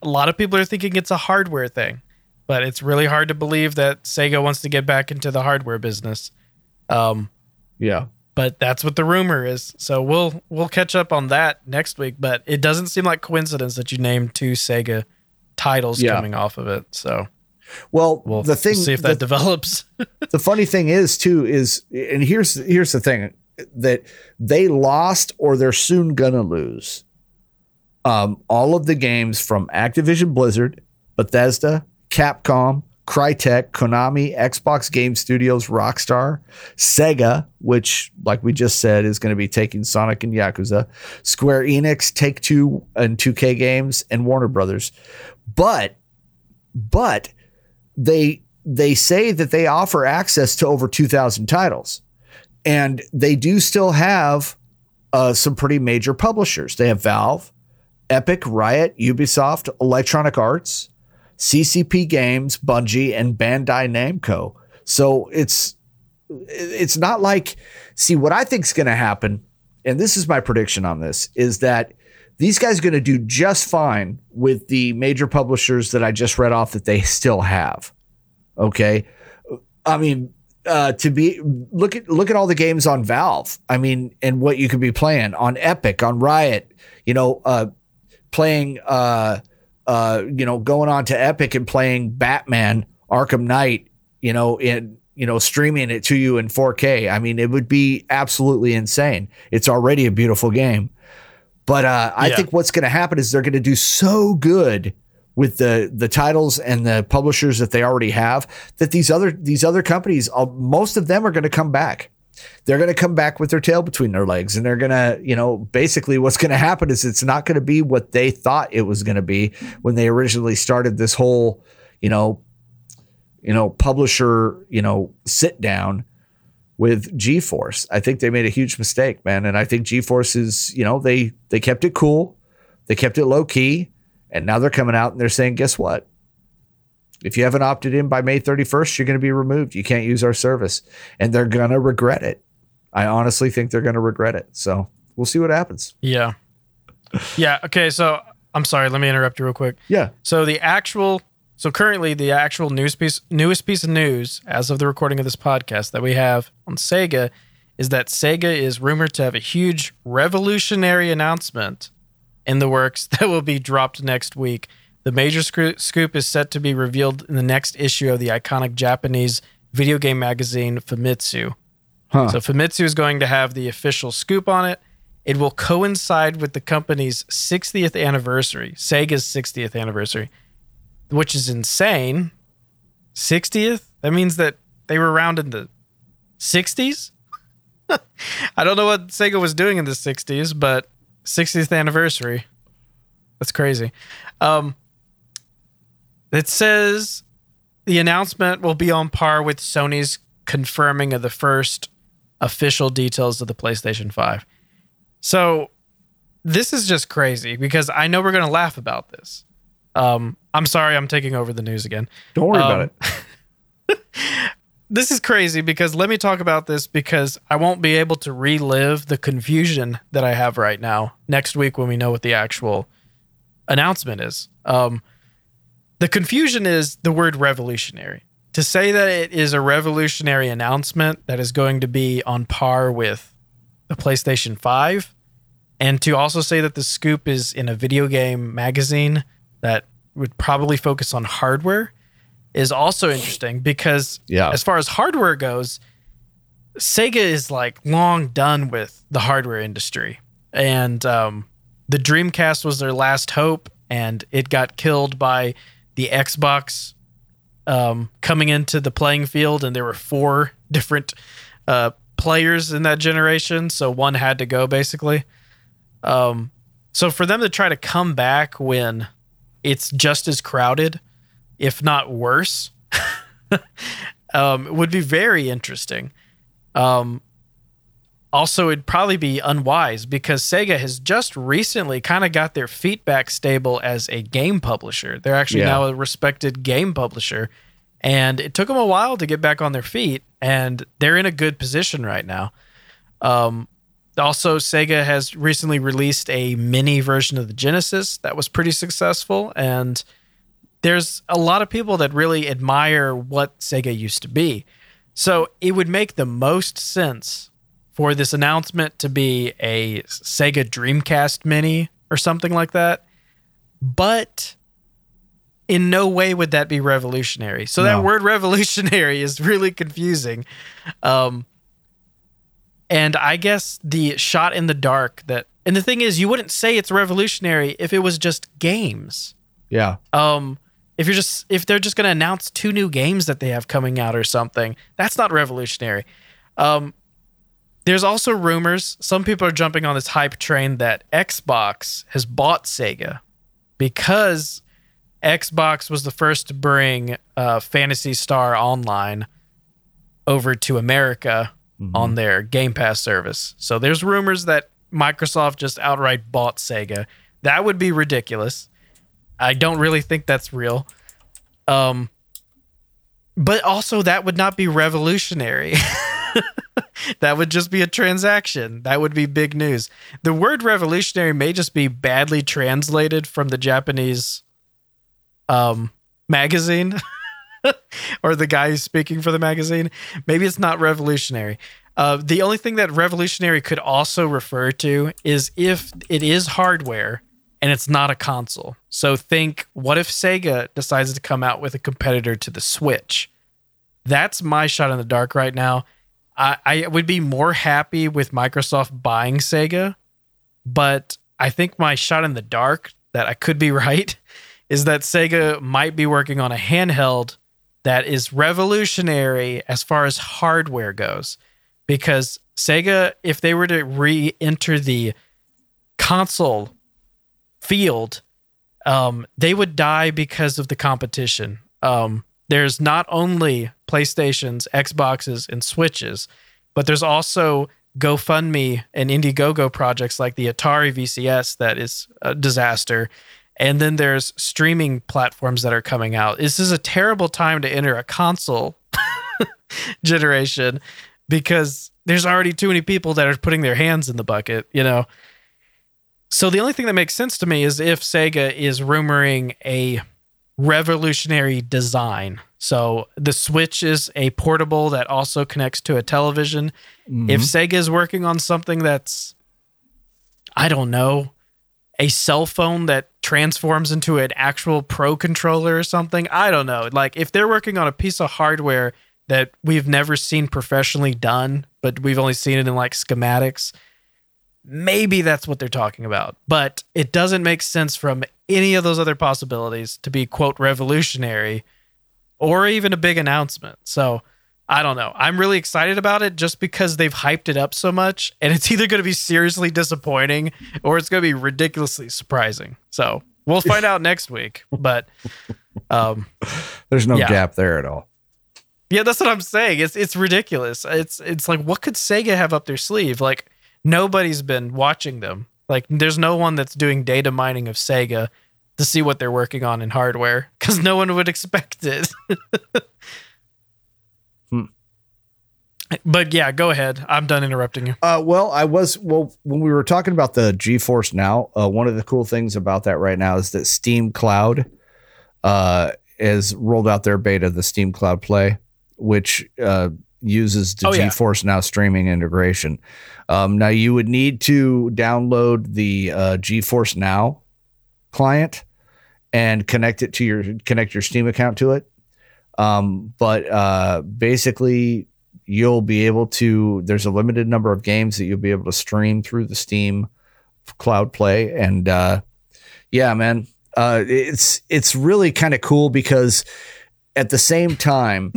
A lot of people are thinking it's a hardware thing, but it's really hard to believe that Sega wants to get back into the hardware business. Um, Yeah. But that's what the rumor is. So we'll we'll catch up on that next week. But it doesn't seem like coincidence that you named two Sega titles Yeah. coming off of it. So Well, We'll, the thing, we'll see if the, that develops. the funny thing is too is, and here's here's the thing that they lost or they're soon gonna lose. Um, all of the games from Activision Blizzard, Bethesda, Capcom, Crytek, Konami, Xbox Game Studios, Rockstar, Sega, which, like we just said, is going to be taking Sonic and Yakuza, Square Enix, Take Two, and 2K Games, and Warner Brothers. But, but they they say that they offer access to over 2,000 titles, and they do still have uh, some pretty major publishers. They have Valve, Epic, Riot, Ubisoft, Electronic Arts. CCP Games, Bungie, and Bandai Namco. So it's it's not like see what I think is going to happen, and this is my prediction on this is that these guys are going to do just fine with the major publishers that I just read off that they still have. Okay, I mean. Uh, to be look at look at all the games on Valve. I mean, and what you could be playing on Epic, on Riot. You know, uh, playing uh, uh, you know, going on to Epic and playing Batman Arkham Knight, you know, in you know, streaming it to you in 4K. I mean, it would be absolutely insane. It's already a beautiful game. But uh, I Yeah. think what's going to happen is they're going to do so good with the the titles and the publishers that they already have that these other these other companies, uh, most of them are going to come back they're going to come back with their tail between their legs and they're going to, you know, basically what's going to happen is it's not going to be what they thought it was going to be when they originally started this whole, you know, you know, publisher, you know, sit down with GeForce. I think they made a huge mistake, man, and I think GeForce is, you know, they they kept it cool. They kept it low key, and now they're coming out and they're saying, "Guess what? If you haven't opted in by May 31st, you're going to be removed. You can't use our service. And they're going to regret it. I honestly think they're going to regret it. So we'll see what happens. yeah. Yeah. Okay. So I'm sorry. Let me interrupt you real quick. Yeah. So the actual, so currently the actual news piece, newest piece of news as of the recording of this podcast that we have on Sega is that Sega is rumored to have a huge revolutionary announcement in the works that will be dropped next week. The major scoo- scoop is set to be revealed in the next issue of the iconic Japanese video game magazine Famitsu. Huh. So Famitsu is going to have the official scoop on it. It will coincide with the company's 60th anniversary, Sega's 60th anniversary, which is insane. 60th? That means that they were around in the 60s? I don't know what Sega was doing in the 60s, but 60th anniversary. That's crazy. Um, it says the announcement will be on par with Sony's confirming of the first official details of the PlayStation 5. So this is just crazy because I know we're going to laugh about this. Um, I'm sorry, I'm taking over the news again. Don't worry Um, about it. This is crazy because let me talk about this because I won't be able to relive the confusion that I have right now next week when we know what the actual announcement is. Um, the confusion is the word revolutionary. To say that it is a revolutionary announcement that is going to be on par with the PlayStation 5, and to also say that the scoop is in a video game magazine that would probably focus on hardware is also interesting because Yeah. as far as hardware goes, Sega is like long done with the hardware industry. And um, the Dreamcast was their last hope, and it got killed by the Xbox um, coming into the playing field, and there were four different uh, players in that generation, so one had to go basically. Um, so for them to try to come back when it's just as crowded, if not worse, um, would be very interesting. Um, also, it'd probably be unwise because Sega has just recently kind of got their feet back stable as a game publisher. They're actually Yeah. now a respected game publisher, and it took them a while to get back on their feet, and they're in a good position right now. Um, also, Sega has recently released a mini version of the Genesis that was pretty successful, and there's a lot of people that really admire what Sega used to be. So it would make the most sense for this announcement to be a Sega Dreamcast mini or something like that. But in no way would that be revolutionary. So No. that word revolutionary is really confusing. Um, and I guess the shot in the dark that, and the thing is, you wouldn't say it's revolutionary if it was just games. Yeah. Um, if you're just if they're just going to announce two new games that they have coming out or something, that's not revolutionary. Um, there's also rumors. Some people are jumping on this hype train that Xbox has bought Sega because Xbox was the first to bring uh, Phantasy Star Online over to America on their Game Pass service. So there's rumors that Microsoft just outright bought Sega. That would be ridiculous. I don't really think that's real. Um, but also that would not be revolutionary. that would just be a transaction. That would be big news. The word revolutionary may just be badly translated from the Japanese um, magazine or the guy who's speaking for the magazine. Maybe it's not revolutionary. Uh, the only thing that revolutionary could also refer to is if it is hardware and it's not a console. So think what if Sega decides to come out with a competitor to the Switch? That's my shot in the dark right now. I, I would be more happy with Microsoft buying Sega, but I think my shot in the dark that I could be right is that Sega might be working on a handheld that is revolutionary as far as hardware goes. Because Sega, if they were to re enter the console field, um, they would die because of the competition. Um, there's not only PlayStations, Xboxes, and Switches, but there's also GoFundMe and Indiegogo projects like the Atari VCS that is a disaster. And then there's streaming platforms that are coming out. This is a terrible time to enter a console generation because there's already too many people that are putting their hands in the bucket, you know. So the only thing that makes sense to me is if Sega is rumoring a revolutionary design. So the Switch is a portable that also connects to a television. Mm-hmm. If Sega is working on something that's I don't know, a cell phone that transforms into an actual pro controller or something, I don't know. Like if they're working on a piece of hardware that we've never seen professionally done, but we've only seen it in like schematics, maybe that's what they're talking about. But it doesn't make sense from any of those other possibilities to be quote revolutionary or even a big announcement. So I don't know. I'm really excited about it just because they've hyped it up so much and it's either going to be seriously disappointing or it's going to be ridiculously surprising. So we'll find out next week. But um There's no Yeah. gap there at all. yeah, that's what I'm saying. It's it's ridiculous. It's it's like what could Sega have up their sleeve? Like nobody's been watching them. Like there's no one that's doing data mining of Sega to see what they're working on in hardware because no one would expect it. But yeah, go ahead. I'm done interrupting you. Uh, well, I was well when we were talking about the GeForce Now. Uh, one of the cool things about that right now is that Steam Cloud uh, has rolled out their beta, the Steam Cloud Play, which uh, uses the Oh, yeah. GeForce Now streaming integration. Um, now you would need to download the uh, GeForce Now client and connect it to your connect your Steam account to it. Um, but uh, basically, you'll be able to. There's a limited number of games that you'll be able to stream through the Steam Cloud Play, and uh, yeah, man, uh, it's it's really kind of cool because at the same time.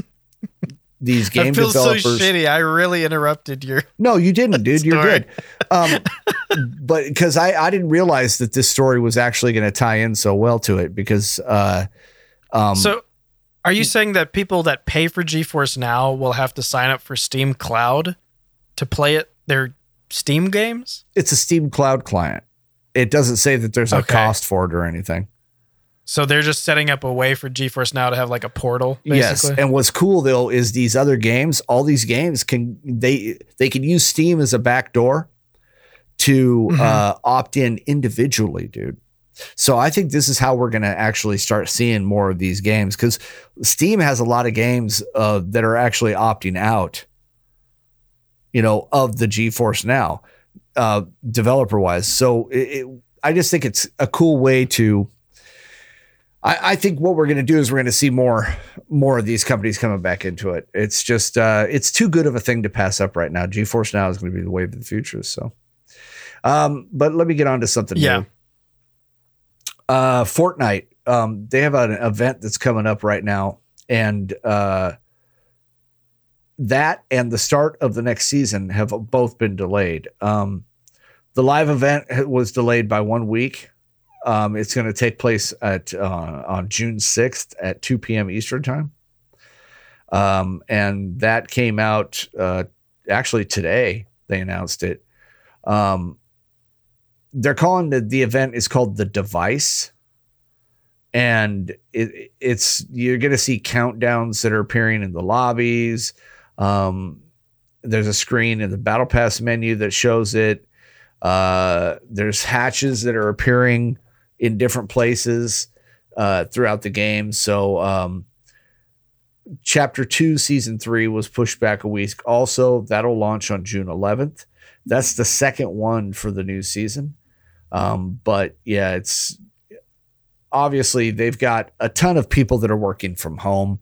These game I feel developers. so shitty. I really interrupted your. No, you didn't, dude. You're good. Um, but because I, I didn't realize that this story was actually going to tie in so well to it because uh, um, So, are you saying that people that pay for GeForce Now will have to sign up for Steam Cloud to play it their Steam games? it's a Steam Cloud client. It doesn't say that there's a cost for it or anything. So they're just setting up a way for GeForce Now to have like a portal, Basically. Yes, and what's cool though is these other games. All these games can they they can use Steam as a backdoor to Mhm. uh, opt in individually, dude. So I think this is how we're going to actually start seeing more of these games because Steam has a lot of games uh, that are actually opting out. You know, of the GeForce Now, uh, developer wise. So it, it, I just think it's a cool way to I, I think what we're going to do is we're going to see more more of these companies coming back into it. It's just uh, it's too good of a thing to pass up right now. GeForce Now is going to be the wave of the future. So, um, but let me get on to something Yeah. new. Uh, Fortnite. Um, they have an event that's coming up right now, and uh, that and the start of the next season have both been delayed. Um, the live event was delayed by one week. Um, it's going to take place at uh, on June 6th at 2 p.m. Eastern time. Um, and that came out uh, actually today. They announced it. Um, they're calling the, the event is called the device and it, it's you're going to see countdowns that are appearing in the lobbies um, there's a screen in the battle pass menu that shows it uh, there's hatches that are appearing in different places uh, throughout the game. So um, chapter 2 season 3 was pushed back a week. Also that'll launch on june 11th that's the second one for the new season. Um, but yeah it's obviously they've got a ton of people that are working from home,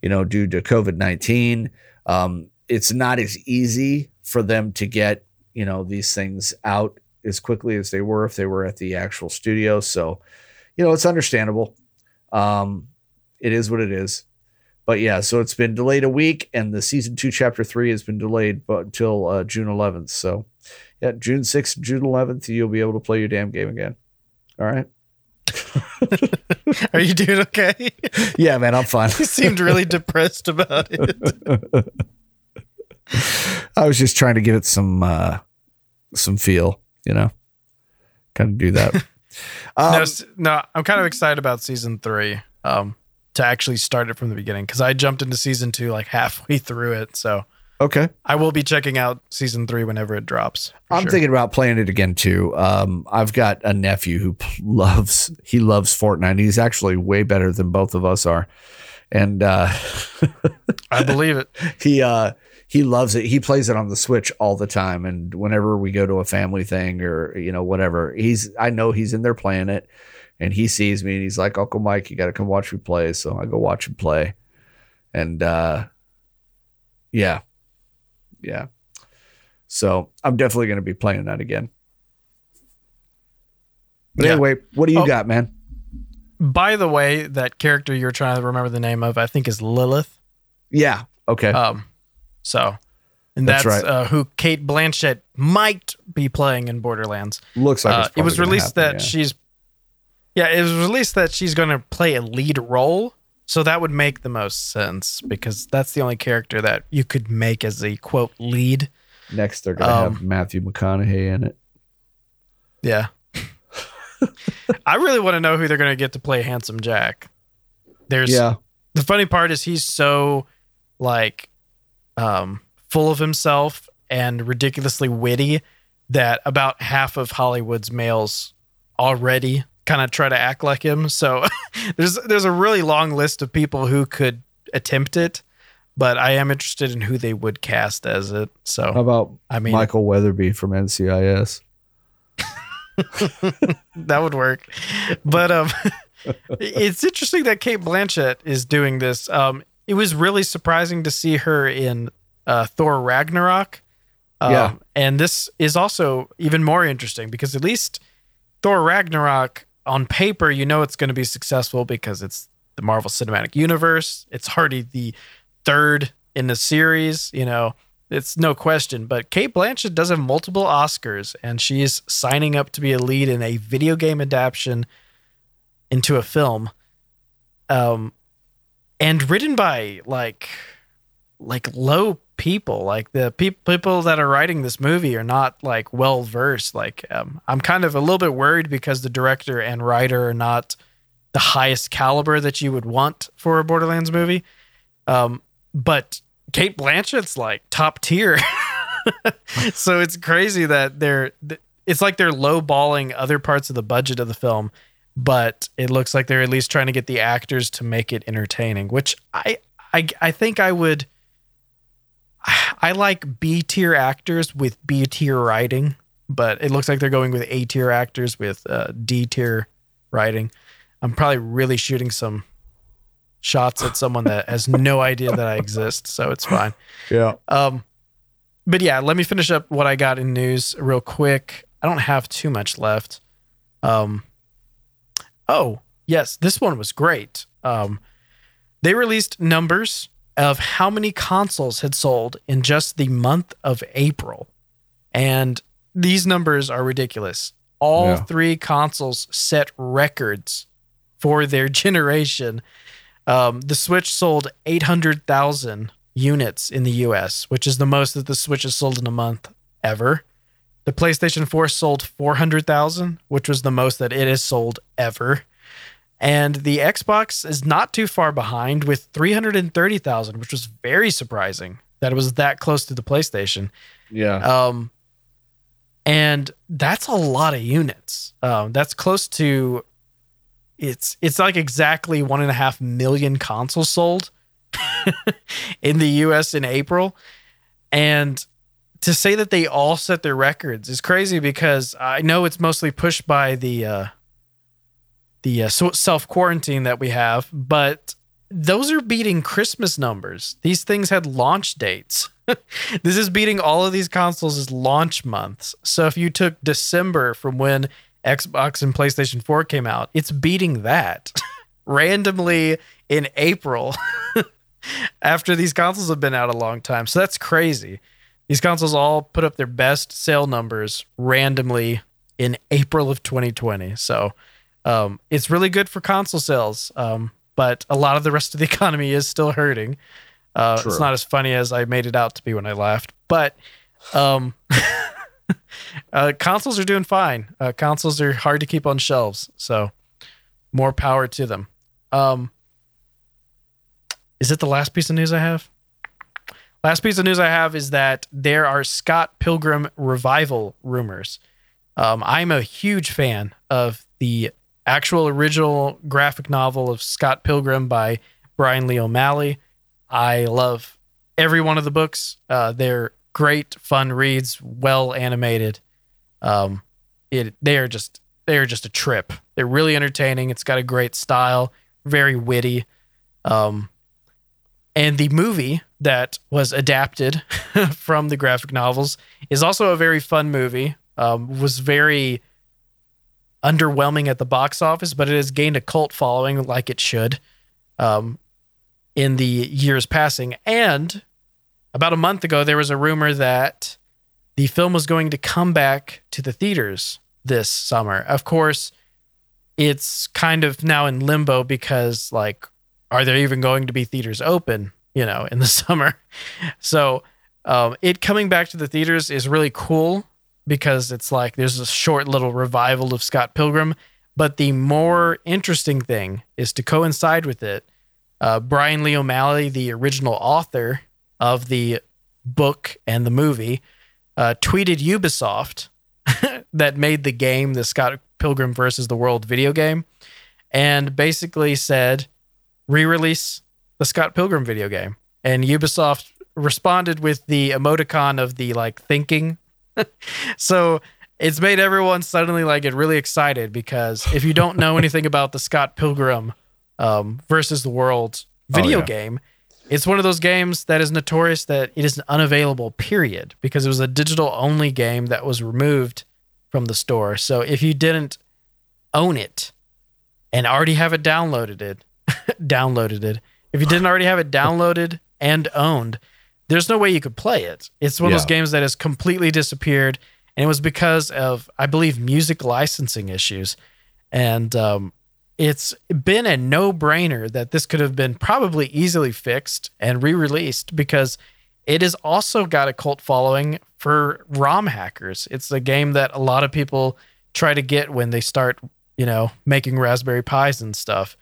you know, due to COVID 19. Um, it's not as easy for them to get, you know, these things out as quickly as they were if they were at the actual studio. So, you know, it's understandable. Um, it is what it is. But yeah, so it's been delayed a week, and the season two, chapter three, has been delayed but until uh, June 11th. So, yeah, June 6th, June 11th, you'll be able to play your damn game again. All right. Are you doing okay? Yeah, man, I'm fine. you seemed really depressed about it. I was just trying to give it some uh some feel, you know. Kind of do that. um, no, no, I'm kind of excited about season three. Um, to actually start it from the beginning because I jumped into season two like halfway through it. So okay. I will be checking out season three whenever it drops. I'm sure. thinking about playing it again too. Um, I've got a nephew who loves he loves Fortnite. He's actually way better than both of us are, and uh, I believe it. he uh, he loves it. He plays it on the Switch all the time, and whenever we go to a family thing or you know whatever, he's I know he's in there playing it, and he sees me and he's like, Uncle Mike, you got to come watch me play. So I go watch him play, and uh, yeah, yeah. So I'm definitely going to be playing that again. But Yeah. anyway, what do you Oh. got, man? By the way, that character you're trying to remember the name of, I think, is Lilith. Yeah. Okay. Um, so, and That's that's, right. uh, who Cate Blanchett might be playing in Borderlands. Looks like Uh, it was released happen, that yeah. she's, yeah, it was released that she's going to play a lead role. So that would make the most sense because that's the only character that you could make as a quote lead. next they're going to um, have Matthew McConaughey in it. Yeah. I really want to know who they're going to get to play Handsome Jack. There's Yeah. the funny part is he's so like um full of himself and ridiculously witty that about half of Hollywood's males already kind of try to act like him. So there's there's a really long list of people who could attempt it, but I am interested in who they would cast as it. So How about I mean Michael Weatherly from NCIS? that would work. But um it's interesting that Cate Blanchett is doing this. Um it was really surprising to see her in uh Thor Ragnarok. Um, Yeah. and this is also even more interesting because at least Thor Ragnarok on paper you know it's going to be successful because it's the Marvel Cinematic Universe. It's already the third in the series, you know. It's no question, but Cate Blanchett does have multiple Oscars, and she's signing up to be a lead in a video game adaptation into a film, um, and written by like, like low people. Like the pe- people that are writing this movie are not like well versed. Like, um, I'm kind of a little bit worried because the director and writer are not the highest caliber that you would want for a Borderlands movie. Um, but Cate Blanchett's like top tier. so it's crazy that they're it's like they're lowballing other parts of the budget of the film, but it looks like they're at least trying to get the actors to make it entertaining, which I I I think I would I like B tier actors with B tier writing, but it looks like they're going with A tier actors with uh, D tier writing. I'm probably really shooting some shots at someone that has no idea that I exist, so it's fine. Yeah. Um, but yeah, let me finish up what I got in news real quick. I don't have too much left. Um, oh yes, this one was great. Um, they released numbers of how many consoles had sold in just the month of April, and these numbers are ridiculous. All Yeah. three consoles set records for their generation. Um, the Switch sold 800,000 units in the US, which is the most that the Switch has sold in a month ever. The PlayStation 4 sold 400,000, which was the most that it has sold ever. And the Xbox is not too far behind with 330,000, which was very surprising that it was that close to the PlayStation. Yeah. Um, and that's a lot of units. Um, that's close to it's it's like exactly one and a half million consoles sold in the U.S. in April, and to say that they all set their records is crazy because I know it's mostly pushed by the uh, the uh, self quarantine that we have, but those are beating Christmas numbers. These things had launch dates. this is beating all of these consoles' launch months. So if you took December from when Xbox and PlayStation 4 came out, it's beating that randomly in April after these consoles have been out a long time. So that's crazy. These consoles all put up their best sale numbers randomly in April of 2020. So um, it's really good for console sales. Um, but a lot of the rest of the economy is still hurting. Uh, it's not as funny as I made it out to be when I laughed, but um, uh, consoles are doing fine. Uh, consoles are hard to keep on shelves, so more power to them. Um, is it the last piece of news I have? Last piece of news I have is that there are Scott Pilgrim revival rumors. Um, I'm a huge fan of the actual original graphic novel of Scott Pilgrim by Brian Lee O'Malley. I love every one of the books. Uh, they're great, fun reads, well animated. Um, it they are just they are just a trip. They're really entertaining. It's got a great style, very witty. Um, and the movie that was adapted from the graphic novels is also a very fun movie. Um, was very underwhelming at the box office, but it has gained a cult following like it should um, in the years passing. And about a month ago, there was a rumor that the film was going to come back to the theaters this summer. Of course, it's kind of now in limbo because, like, are there even going to be theaters open, you know, in the summer? So, um, it coming back to the theaters is really cool because it's like there's a short little revival of Scott Pilgrim. But the more interesting thing is to coincide with it. Uh, Brian Lee O'Malley, the original author of the book and the movie, uh, tweeted Ubisoft that made the game, the Scott Pilgrim versus the World video game, and basically said, re release the Scott Pilgrim video game. And Ubisoft responded with the emoticon of the like thinking so it's made everyone suddenly like get really excited because if you don't know anything about the Scott Pilgrim um, versus the World video Oh, yeah. game, it's one of those games that is notorious that it is unavailable, period, because it was a digital only game that was removed from the store. So if you didn't own it and already have it downloaded it, downloaded it, if you didn't already have it downloaded and owned, there's no way you could play it. It's one of those games that has completely disappeared, and it was because of, I believe, music licensing issues. And um, it's been a no brainer that this could have been probably easily fixed and re released because it has also got a cult following for ROM hackers. It's a game that a lot of people try to get when they start, you know, making Raspberry Pis and stuff.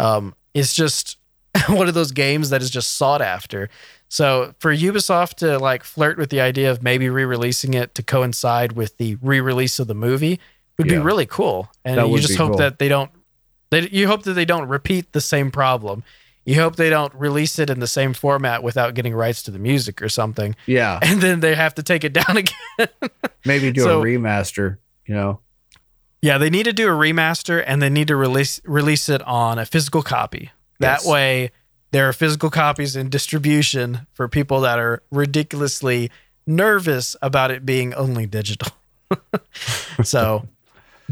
Um, it's just one of those games that is just sought after. So for Ubisoft to like flirt with the idea of maybe re-releasing it to coincide with the re-release of the movie would be really cool. And you just hope cool. that they don't they you hope that they don't repeat the same problem. You hope they don't release it in the same format without getting rights to the music or something. Yeah. And then they have to take it down again. Maybe do So- a remaster, you know. Yeah, they need to do a remaster and they need to release release it on a physical copy. That Yes. way there are physical copies in distribution for people that are ridiculously nervous about it being only digital. so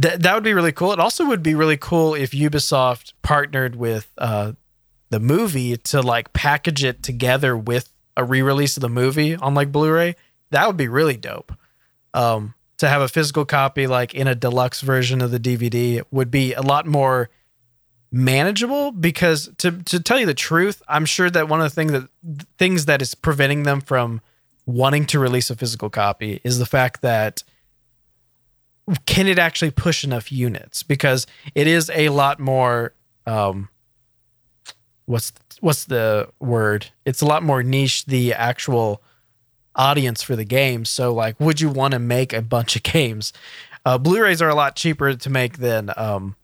th- that would be really cool. It also would be really cool if Ubisoft partnered with uh, the movie to like package it together with a re-release of the movie on like Blu-ray. That would be really dope. Um, to have a physical copy like in a deluxe version of the DVD would be a lot more manageable because to to tell you the truth, I'm sure that one of the things that things that is preventing them from wanting to release a physical copy is the fact that can it actually push enough units? Because it is a lot more um what's what's the word? It's a lot more niche the actual audience for the game. So like would you want to make a bunch of games? Uh blu-rays are a lot cheaper to make than um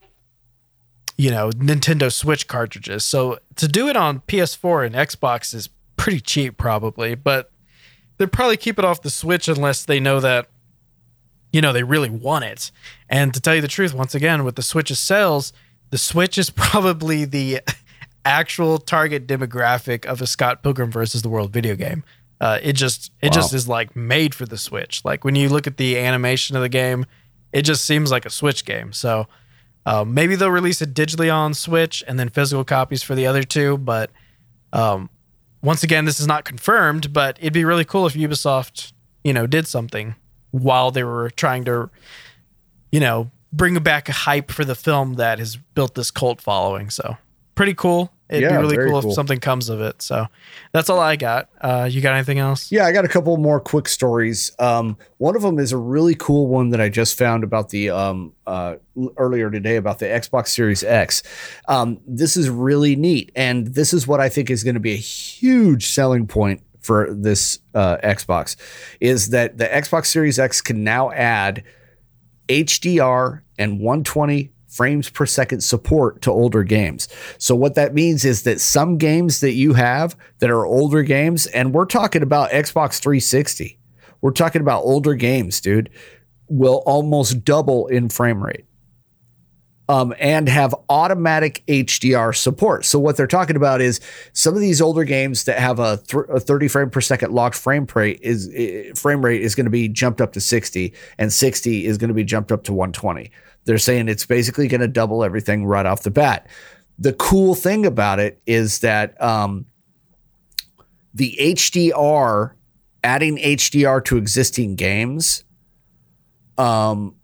you know nintendo switch cartridges. So to do it on ps4 and xbox is pretty cheap probably but they'll probably keep it off the switch unless they know that you know they really want it. And to tell you the truth once again with the switch's sales the switch is probably the actual target demographic of a scott pilgrim versus the world video game uh, it just it just is like made for the switch. Like when you look at the animation of the game it just seems like a switch game. So um, maybe they'll release it digitally on switch and then physical copies for the other two but um, once again this is not confirmed but it'd be really cool if ubisoft you know did something while they were trying to you know bring back a hype for the film that has built this cult following. So pretty cool it'd Yeah, be really cool, cool. if something comes of it so that's all i got uh, you got anything else Yeah, I got a couple more quick stories. Um, one of them is a really cool one that I just found about the um, uh, earlier today about the Xbox Series X. Um, this is really neat, and this is what I think is going to be a huge selling point for this uh, Xbox. Is that the Xbox Series X can now add HDR and 120 frames per second support to older games. So what that means is that some games that you have that are older games and we're talking about Xbox 360. We're talking about older games, dude, will almost double in frame rate. Um, and have automatic HDR support. So what they're talking about is some of these older games that have a, th- a 30 frame per second locked frame rate is eh, frame rate is going to be jumped up to 60, and 60 is going to be jumped up to 120. They're saying it's basically going to double everything right off the bat. The cool thing about it is that um, the HDR, adding HDR to existing games, um,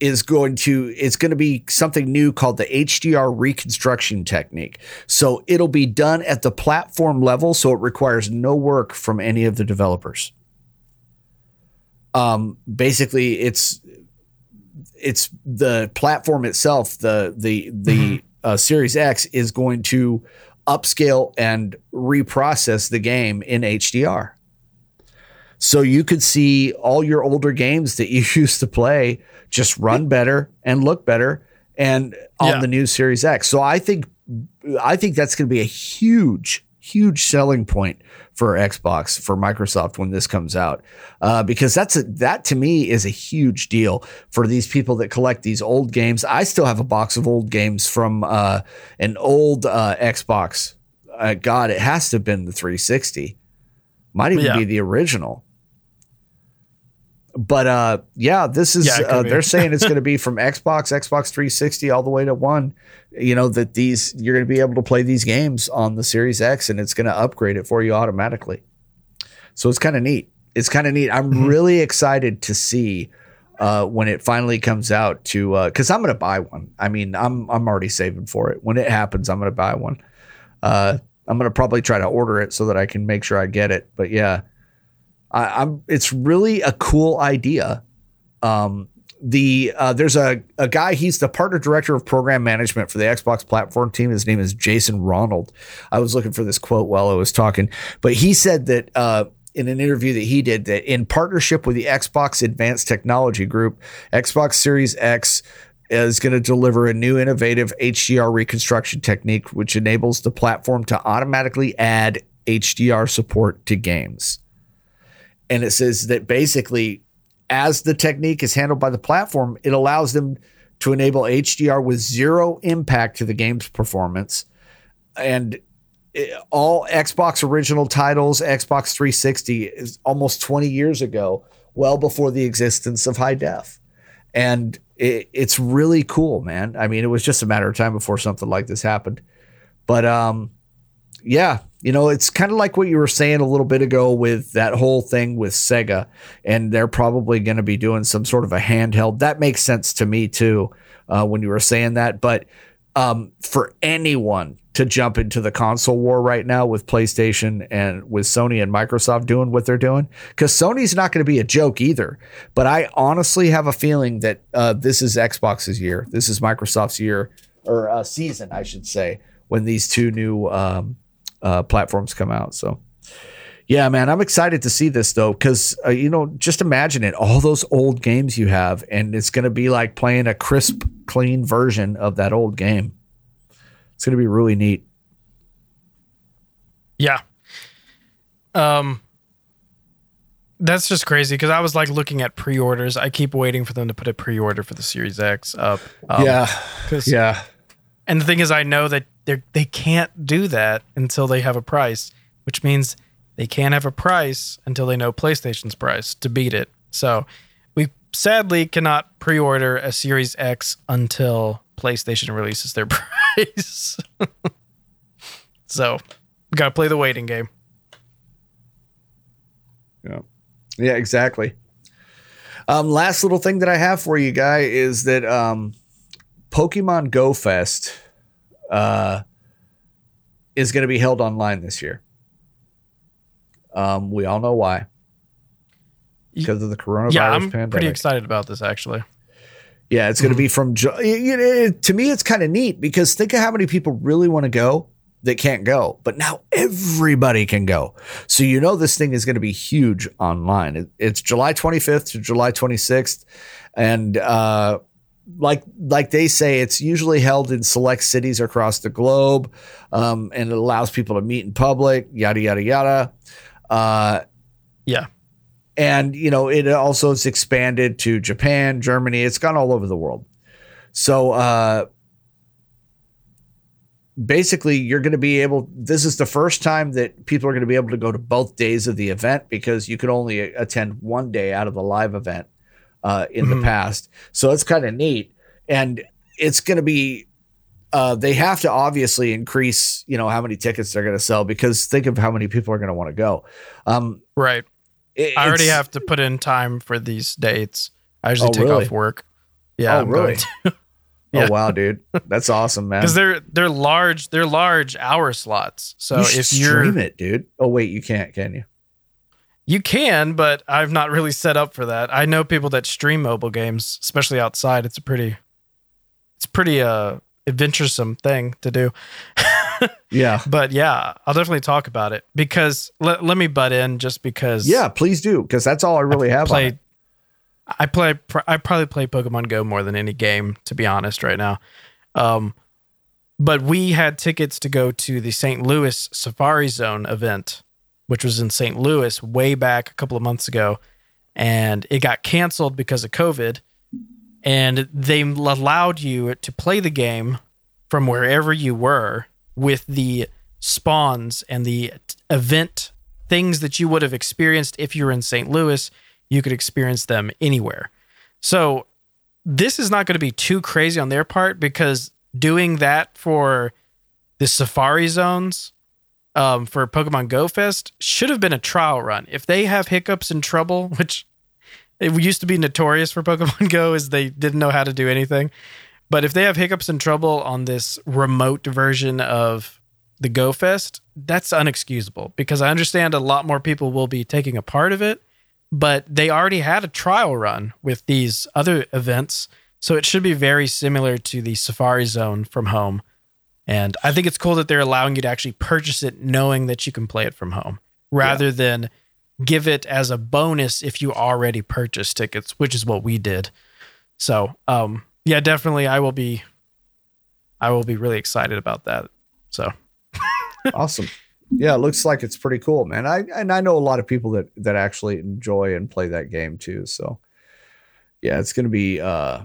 is going to it's going to be something new called the HDR reconstruction technique. So it'll be done at the platform level, so it requires no work from any of the developers. Um, basically, it's it's the platform itself. The the the uh, Series X is going to upscale and reprocess the game in HDR. So you could see all your older games that you used to play just run better and look better and on Yeah. the new Series X. So I think I think that's going to be a huge huge selling point for Xbox for Microsoft when this comes out. Uh, because that's a that to me is a huge deal for these people that collect these old games. I still have a box of old games from uh, an old uh, Xbox. Uh, God, it has to have been the 360. Might even Yeah. be the original. But uh, yeah, this is yeah, uh, they're saying it's going to be from Xbox, Xbox 360, all the way to one. You know that these you're going to be able to play these games on the Series X, and it's going to upgrade it for you automatically. So it's kind of neat. It's kind of neat. I'm Mm-hmm. really excited to see uh, when it finally comes out. To because I'm going to buy one. I mean, I'm I'm already saving for it. When it happens, I'm going to buy one. Uh, I'm going to probably try to order it so that I can make sure I get it. But yeah, I, I'm. It's really a cool idea. Um, the uh, there's a a guy. He's the partner director of program management for the Xbox platform team. His name is Jason Ronald. I was looking for this quote while I was talking, but he said that uh, in an interview that he did that in partnership with the Xbox Advanced Technology Group, Xbox Series X is going to deliver a new innovative HDR reconstruction technique, which enables the platform to automatically add HDR support to games. And it says that basically as the technique is handled by the platform, it allows them to enable HDR with zero impact to the game's performance. And it, all Xbox original titles, Xbox 360 is almost 20 years ago, well before the existence of high def. And it, it's really cool, man. I mean, it was just a matter of time before something like this happened. But um, yeah, you know, it's kind of like what you were saying a little bit ago with that whole thing with Sega, and they're probably going to be doing some sort of a handheld. That makes sense to me too uh, when you were saying that. But um, for anyone to jump into the console war right now with PlayStation and with Sony and Microsoft doing what they're doing, because Sony's not going to be a joke either. But I honestly have a feeling that uh, this is Xbox's year. This is Microsoft's year or uh, season, I should say, when these two new um, uh, platforms come out. So, yeah, man, I'm excited to see this though, because uh, you know, just imagine it, all those old games you have, and it's going to be like playing a crisp, clean version of that old game. It's going to be really neat. Yeah. Um, that's just crazy because I was like looking at pre-orders. I keep waiting for them to put a pre-order for the Series X up. Um, yeah, yeah. And the thing is, I know that they they can't do that until they have a price, which means they can't have a price until they know PlayStation's price to beat it. So we sadly cannot pre-order a Series X until PlayStation releases their price. so gotta play the waiting game. Yeah. Yeah, exactly. Um, last little thing that I have for you, guy, is that um, Pokemon Go Fest uh, is going to be held online this year. Um, we all know why. Because of the coronavirus yeah, I'm pandemic. pretty excited about this actually. Yeah, it's going to be from. To me, it's kind of neat because think of how many people really want to go that can't go, but now everybody can go. So you know this thing is going to be huge online. It's July 25th to July 26th, and uh, like like they say, it's usually held in select cities across the globe, um, and it allows people to meet in public. Yada yada yada. Uh, yeah, and you know it also is expanded to Japan, Germany. It's gone all over the world. So uh, basically, you're going to be able. This is the first time that people are going to be able to go to both days of the event because you could only attend one day out of the live event uh, in mm-hmm. the past. So it's kind of neat, and it's going to be. Uh, they have to obviously increase, you know, how many tickets they're going to sell because think of how many people are going to want to go. Um, right. It, I already have to put in time for these dates. I usually oh, take really? off work. Yeah. Oh, I'm really? yeah. Oh wow, dude, that's awesome, man. Because they're they're large, they're large hour slots. So you if you stream it, dude. Oh wait, you can't, can you? You can, but I've not really set up for that. I know people that stream mobile games, especially outside. It's a pretty, it's pretty uh adventuresome thing to do. yeah, but yeah, I'll definitely talk about it because let, let me butt in just because. Yeah, please do because that's all I really I have. Played, I play. I probably play Pokemon Go more than any game, to be honest, right now. Um, but we had tickets to go to the St. Louis Safari Zone event which was in St. Louis way back a couple of months ago, and it got canceled because of COVID. And they allowed you to play the game from wherever you were with the spawns and the event things that you would have experienced if you were in St. Louis. You could experience them anywhere. So this is not going to be too crazy on their part because doing that for the safari zones um, for Pokemon Go Fest should have been a trial run. If they have hiccups and trouble, which it used to be notorious for Pokemon Go, is they didn't know how to do anything. But if they have hiccups and trouble on this remote version of the Go Fest, that's unexcusable because I understand a lot more people will be taking a part of it, but they already had a trial run with these other events. So it should be very similar to the Safari Zone from home and I think it's cool that they're allowing you to actually purchase it knowing that you can play it from home rather yeah. than give it as a bonus if you already purchased tickets, which is what we did. So, um, yeah, definitely I will be I will be really excited about that. So awesome. Yeah, it looks like it's pretty cool, man. I and I know a lot of people that that actually enjoy and play that game too. So yeah, it's gonna be uh,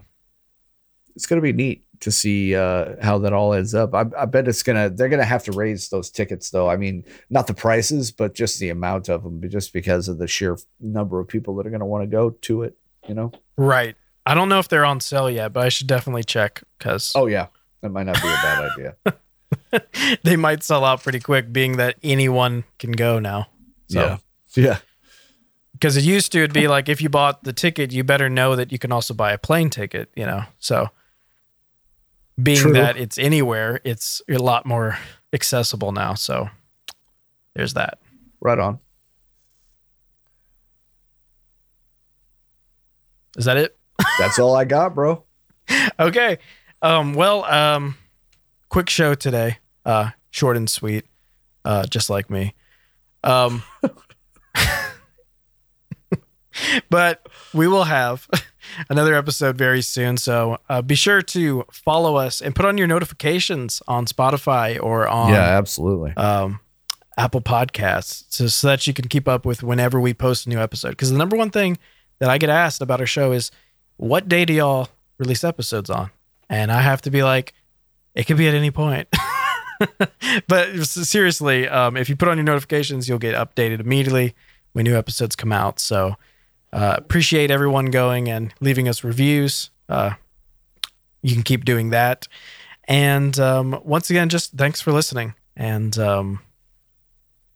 it's gonna be neat to see uh, how that all ends up. I, I bet it's gonna they're gonna have to raise those tickets though. I mean, not the prices, but just the amount of them, just because of the sheer number of people that are gonna want to go to it. You know? Right. I don't know if they're on sale yet, but I should definitely check because Oh yeah, that might not be a bad idea. they might sell out pretty quick, being that anyone can go now. So. Yeah. Yeah. because it used to it'd be like if you bought the ticket you better know that you can also buy a plane ticket you know so being True. that it's anywhere it's a lot more accessible now so there's that Right on. is that it That's all I got, bro. okay um well um quick show today uh short and sweet uh just like me um but we will have another episode very soon. So uh, be sure to follow us and put on your notifications on spotify or on yeah, absolutely. um, apple podcasts so, so that you can keep up with whenever we post a new episode. Because the number one thing that i get asked about our show is what day do y'all release episodes on? And i have to be like it could be at any point. But seriously um, if you put on your notifications you'll get updated immediately when new episodes come out. So uh, appreciate everyone going and leaving us reviews. Uh, you can keep doing that. And um, once again just thanks for listening. And um,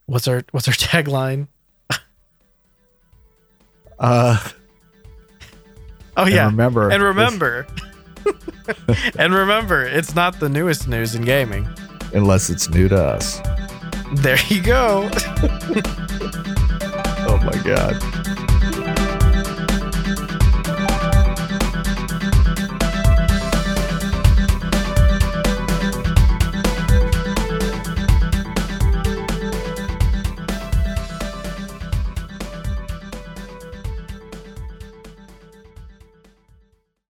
what's our what's our tagline? Uh, oh and yeah. remember, and remember. And remember it's not the newest news in gaming. Unless it's new to us. there you go. Oh my god.